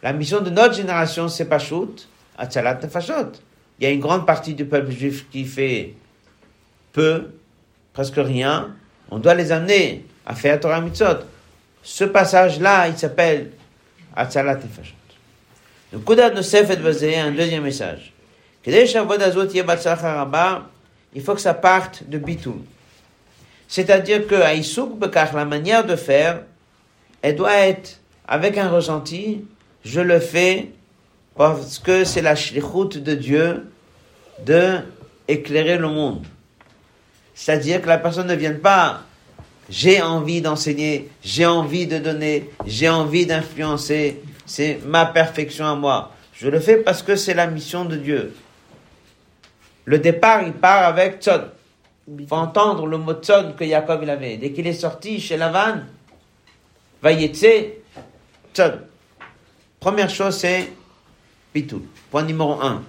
La mission de notre génération, c'est pas shoot, Atzalat Il y a une grande partie du peuple juif qui fait peu, presque rien. On doit les amener à faire Torah Mitzot. Ce passage-là, il s'appelle Atzalat Nefashot. Donc, Kudat Nosef et un deuxième message. Il faut que ça parte de Bitoum. C'est-à-dire que la manière de faire, elle doit être avec un ressenti, je le fais parce que c'est la shlichut de Dieu de éclairer le monde. C'est-à-dire que la personne ne vient pas j'ai envie d'enseigner, j'ai envie de donner, j'ai envie d'influencer, c'est ma perfection à moi. Je le fais parce que c'est la mission de Dieu. Le départ, il part avec Tzon. Il faut entendre le mot Tzon que Jacob il avait. Dès qu'il est sorti chez Lavan, Vayetse, Tzon. Première chose, c'est Point numéro 1.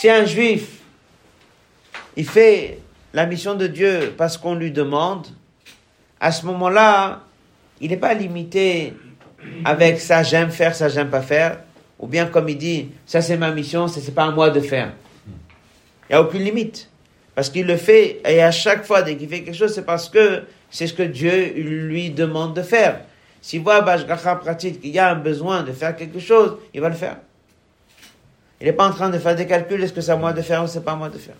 Si un juif, il fait la mission de Dieu parce qu'on lui demande, à ce moment-là, il n'est pas limité avec ça j'aime faire, ça j'aime pas faire, ou bien comme il dit, ça c'est ma mission, ça c'est pas à moi de faire. Il n'y a aucune limite. Parce qu'il le fait, et à chaque fois, dès qu'il fait quelque chose, c'est parce que c'est ce que Dieu lui demande de faire. S'il voit Bashgacha pratique qu'il y a un besoin de faire quelque chose, il va le faire. Il n'est pas en train de faire des calculs, est-ce que c'est à moi de faire ou c'est pas à moi de faire.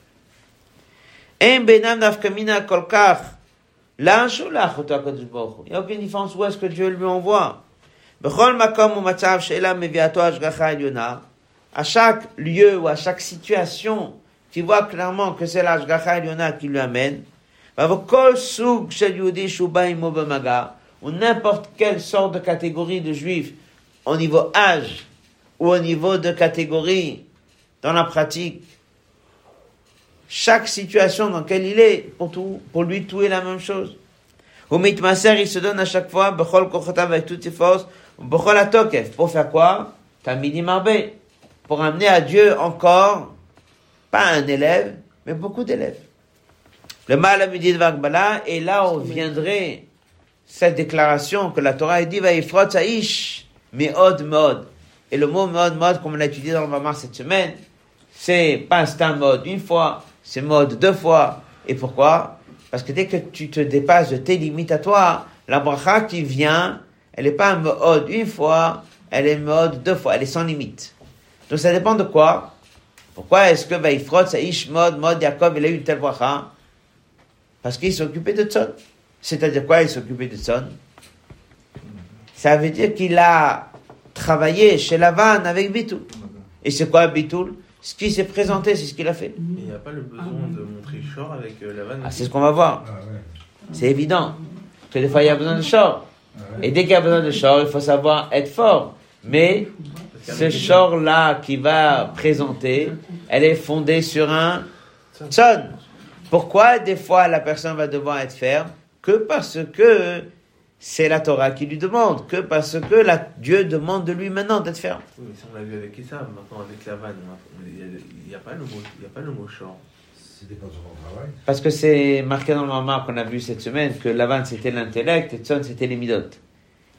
Il n'y a aucune différence où est-ce que Dieu lui envoie. À chaque lieu ou à chaque situation, tu vois clairement que c'est l'ashgacha eliona qui lui amène. Ou n'importe quelle sorte de catégorie de juifs, au niveau âge, ou au niveau de catégorie dans la pratique. Chaque situation dans laquelle il est, pour, tout, pour lui, tout est la même chose. Mitmaser, il se donne à chaque fois, avec toutes ses forces, bechol atokef. Pour faire quoi? Pour amener à Dieu encore, pas un élève, mais beaucoup d'élèves. Le mal de Vagbala, et là on viendrait cette déclaration que la Torah a dit, va ifrot saish, meod meod. Et le mot mode, mode, comme on l'a étudié dans le Mamar cette semaine, c'est pas un mode une fois, c'est mode deux fois. Et pourquoi? Parce que dès que tu te dépasses de tes limites à toi, la bracha qui vient, elle n'est pas un mode une fois, elle est mode deux fois, elle est sans limite. Donc ça dépend de quoi? Pourquoi est-ce que Vaifrot, Saïch, mode, mode, Jacob, il a eu une telle bracha? Parce qu'il s'occupait de Tzon. C'est-à-dire quoi il s'occupait de Tzon Ça veut dire qu'il a travaillé chez Lavan avec Bitoul. Et c'est quoi Bitoul? Ce qui s'est présenté, c'est ce qu'il a fait. Il n'y a pas le besoin de montrer Shor avec euh, la vanne Ah, c'est ce qu'on va voir. Ah ouais. C'est évident que des fois il y a besoin de short. Ah ouais. Et dès qu'il y a besoin de short, il faut savoir être fort. Mais ce short-là qui va présenter, elle est fondée sur un son. Pourquoi des fois la personne va devoir être ferme Que parce que c'est la Torah qui lui demande, que parce que la, Dieu demande de lui maintenant d'être ferme. Oui, mais ça, on l'a vu avec Issa, maintenant avec la vanne. Il n'y a, pas le mot, il y a pas le mot travail. Parce que c'est marqué dans le Mamar qu'on a vu cette semaine que Lavan c'était l'intellect et Tson c'était les midotes.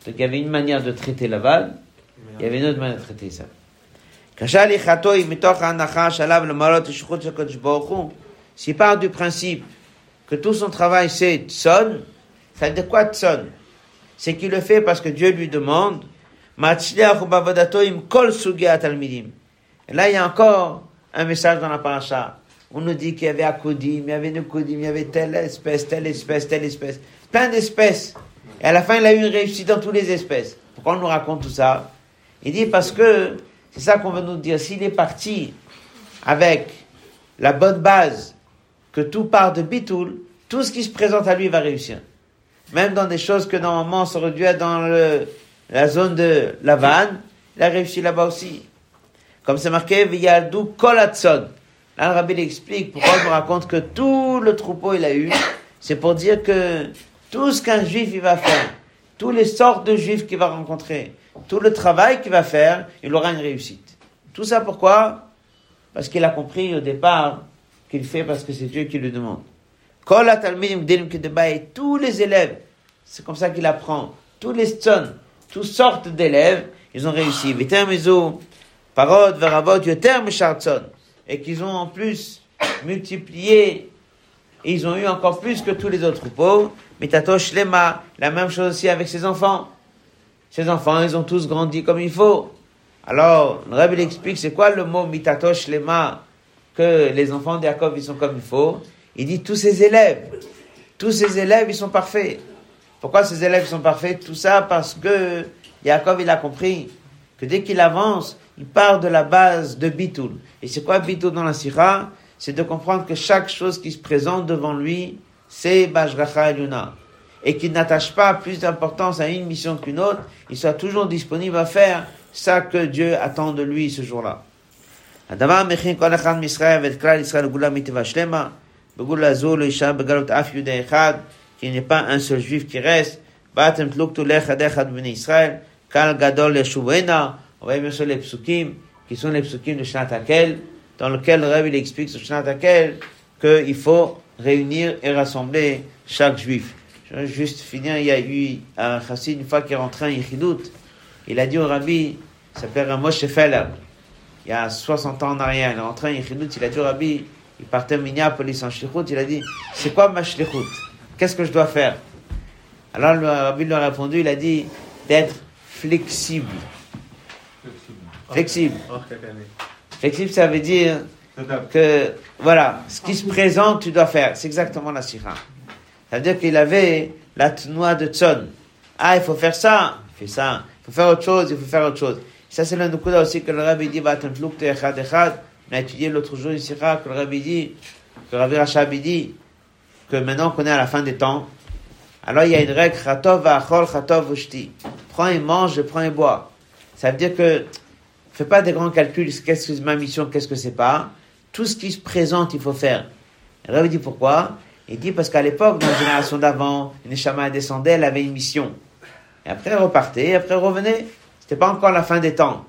Donc il y avait une manière de traiter Lavan, il y avait une autre manière de traiter ça. S'il part du principe que tout son travail c'est tson, c'est-à-dire quoi tson C'est qu'il le fait parce que Dieu lui demande. Et là, il y a encore un message dans la paracha. On nous dit qu'il y avait Akodim, il y avait Nukodim, il y avait telle espèce, telle espèce, telle espèce. Plein d'espèces. Et à la fin, il a eu une réussite dans toutes les espèces. Pourquoi on nous raconte tout ça? Il dit parce que c'est ça qu'on veut nous dire. S'il est parti avec la bonne base, que tout part de Bitoul, tout ce qui se présente à lui va réussir. Même dans des choses que normalement dû être dans le, la zone de la vanne, il a réussi là-bas aussi. Comme c'est marqué, Viyaldou Kolatson. Là, le rabbi il explique pourquoi il nous raconte que tout le troupeau il a eu. C'est pour dire que tout ce qu'un juif il va faire, toutes les sortes de juifs qu'il va rencontrer, tout le travail qu'il va faire, il aura une réussite. Tout ça pourquoi? Parce qu'il a compris au départ qu'il fait parce que c'est Dieu qui le demande. Tous les élèves, c'est comme ça qu'il apprend. Tous les ston, toutes sortes d'élèves, ils ont réussi. Parod. Et qu'ils ont en plus multiplié, ils ont eu encore plus que tous les autres. Mitatosh lema, la même chose aussi avec ses enfants. Ses enfants, ils ont tous grandi comme il faut. Alors, le Rabbi explique, c'est quoi le mot mitatosh lema, que les enfants de Jacob, ils sont comme il faut. Il dit tous ses élèves, tous ses élèves, ils sont parfaits. Pourquoi ces élèves sont parfaits? Tout ça parce que Jacob, il a compris que dès qu'il avance, il part de la base de Bitul. Et c'est quoi Bitul dans la Sira C'est de comprendre que chaque chose qui se présente devant lui, c'est Bajracha Eluna. Et qu'il n'attache pas plus d'importance à une mission qu'une autre, il soit toujours disponible à faire ça que Dieu attend de lui ce jour-là. הדבר מכין כל אחד מישראל ואת כלל ישראל לגאולה מטבע שלמה, בגאולה זו לא יישאר בגלות אף יהודי אחד, כי il n'y a pas un seul juif qui reste, באתם תלוקתו לאחד אחד בני ישראל, קהל גדול ישובנה, on voit bien sûr les psukim, qui sont les psukim de Shnat Hakel, dans lequel le Rabbi il explique sur Shnat Hakel qu'il faut réunir et rassembler chaque juif. Je vais juste finir, il y a eu un chassid une fois qui est rentré en Yichidut, il a dit au Rabbi, il s'appelle Moshe Feller, il y a 60 ans en arrière, il est rentré en Yichidut, il a dit au Rabbi, il partait à Minneapolis en Shlichut, il a dit, c'est quoi ma Shlichut? Qu'est-ce que je dois faire? Alors le Rabbi lui a répondu, il a dit, d'être flexible. Flexible. Flexible, ça veut dire que, voilà, ce qui se présente, tu dois faire. C'est exactement la sira. Ça veut dire qu'il avait la noix de Tson. Ah, il faut faire ça, il fait ça. Il faut faire autre chose, il faut faire autre chose. Ça, c'est l'un des aussi que le rabbi dit. On a étudié l'autre jour ici, que le rabbi dit, que le rabbi Rachab il dit, que maintenant qu'on est à la fin des temps, alors il y a une règle, Chatov Vachol, Chatov Ushti. Prends et mange, prends et bois. Ça veut dire que, fais pas des grands calculs, qu'est-ce que c'est ma mission, qu'est-ce que c'est pas. Tout ce qui se présente, il faut faire. Le rabbi dit pourquoi? Il dit parce qu'à l'époque, dans la génération d'avant, une Neshama descendait, elle avait une mission. Et après, elle repartait, et après, elle revenait. C'était pas encore la fin des temps.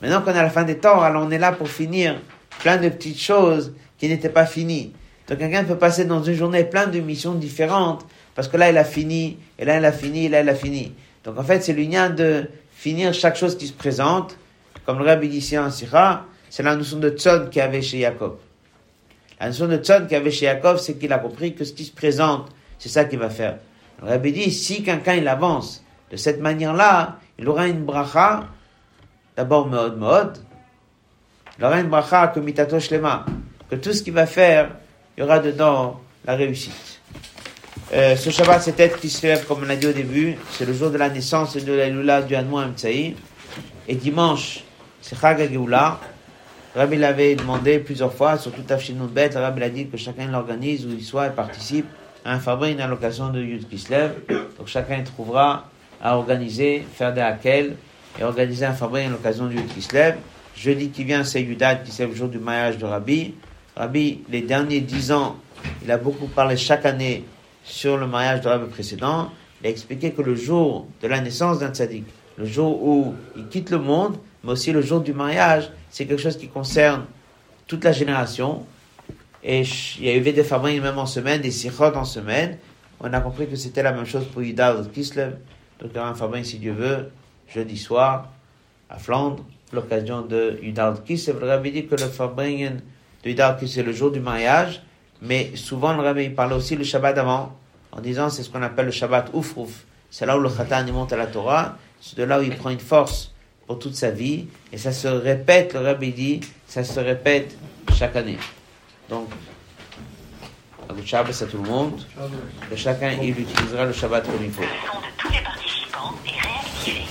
Maintenant qu'on est à la fin des temps, alors on est là pour finir plein de petites choses qui n'étaient pas finies. Donc quelqu'un peut passer dans une journée plein de missions différentes, parce que là il a fini, et là il a fini, et là il a fini. Donc en fait c'est l'union de finir chaque chose qui se présente, comme le rabbi dit ici en Sira, c'est la notion de tzon qu'il avait chez Jacob. La notion de tzon qu'il avait chez Jacob, c'est qu'il a compris que ce qui se présente, c'est ça qu'il va faire. Le rabbi dit, si quelqu'un il avance de cette manière-là, il aura une bracha, d'abord mode mode, il aura une bracha que mitato shlema, que tout ce qu'il va faire, il y aura dedans la réussite. Euh, ce Shabbat, c'est être qui se lève, comme on a dit au début, c'est le jour de la naissance et de la Lula du Hanouan Mtsaï. Et dimanche, c'est Chag HaGeoula. Rabbi l'avait demandé plusieurs fois, surtout Tafshinun Bet, Rabbi l'a dit que chacun l'organise, où il soit, et participe à un fabrique à l'occasion de Yud Kislev. Donc chacun trouvera à organiser, faire des hakel, et organiser un fabrique à l'occasion du Yud Kislev. Jeudi qui vient, c'est Yudat, qui c'est le jour du mariage de Rabbi. Rabbi, les derniers dix ans, il a beaucoup parlé chaque année sur le mariage de Rabbi précédent. Il a expliqué que le jour de la naissance d'un tzaddik, le jour où il quitte le monde, mais aussi le jour du mariage, c'est quelque chose qui concerne toute la génération. Et il y a eu des fabriques même en semaine, des sikhot en semaine. On a compris que c'était la même chose pour Yudat Kislev. Il un fabrique, si Dieu veut, jeudi soir, à Flandre, l'occasion de Yudat Kislev. Le Rabbi dit que le fabrique de Yudat c'est le jour du mariage. Mais souvent, le Rabbi parle aussi le Shabbat avant, en disant c'est ce qu'on appelle le Shabbat Oufrouf. C'est là où le Khatan il monte à la Torah, c'est de là où il prend une force pour toute sa vie, et ça se répète, le Rabbi dit, ça se répète chaque année. Donc, à vous Shabbat à tout le monde, que chacun il utilisera le Shabbat comme il faut. Le son de tous les participants est réactivé.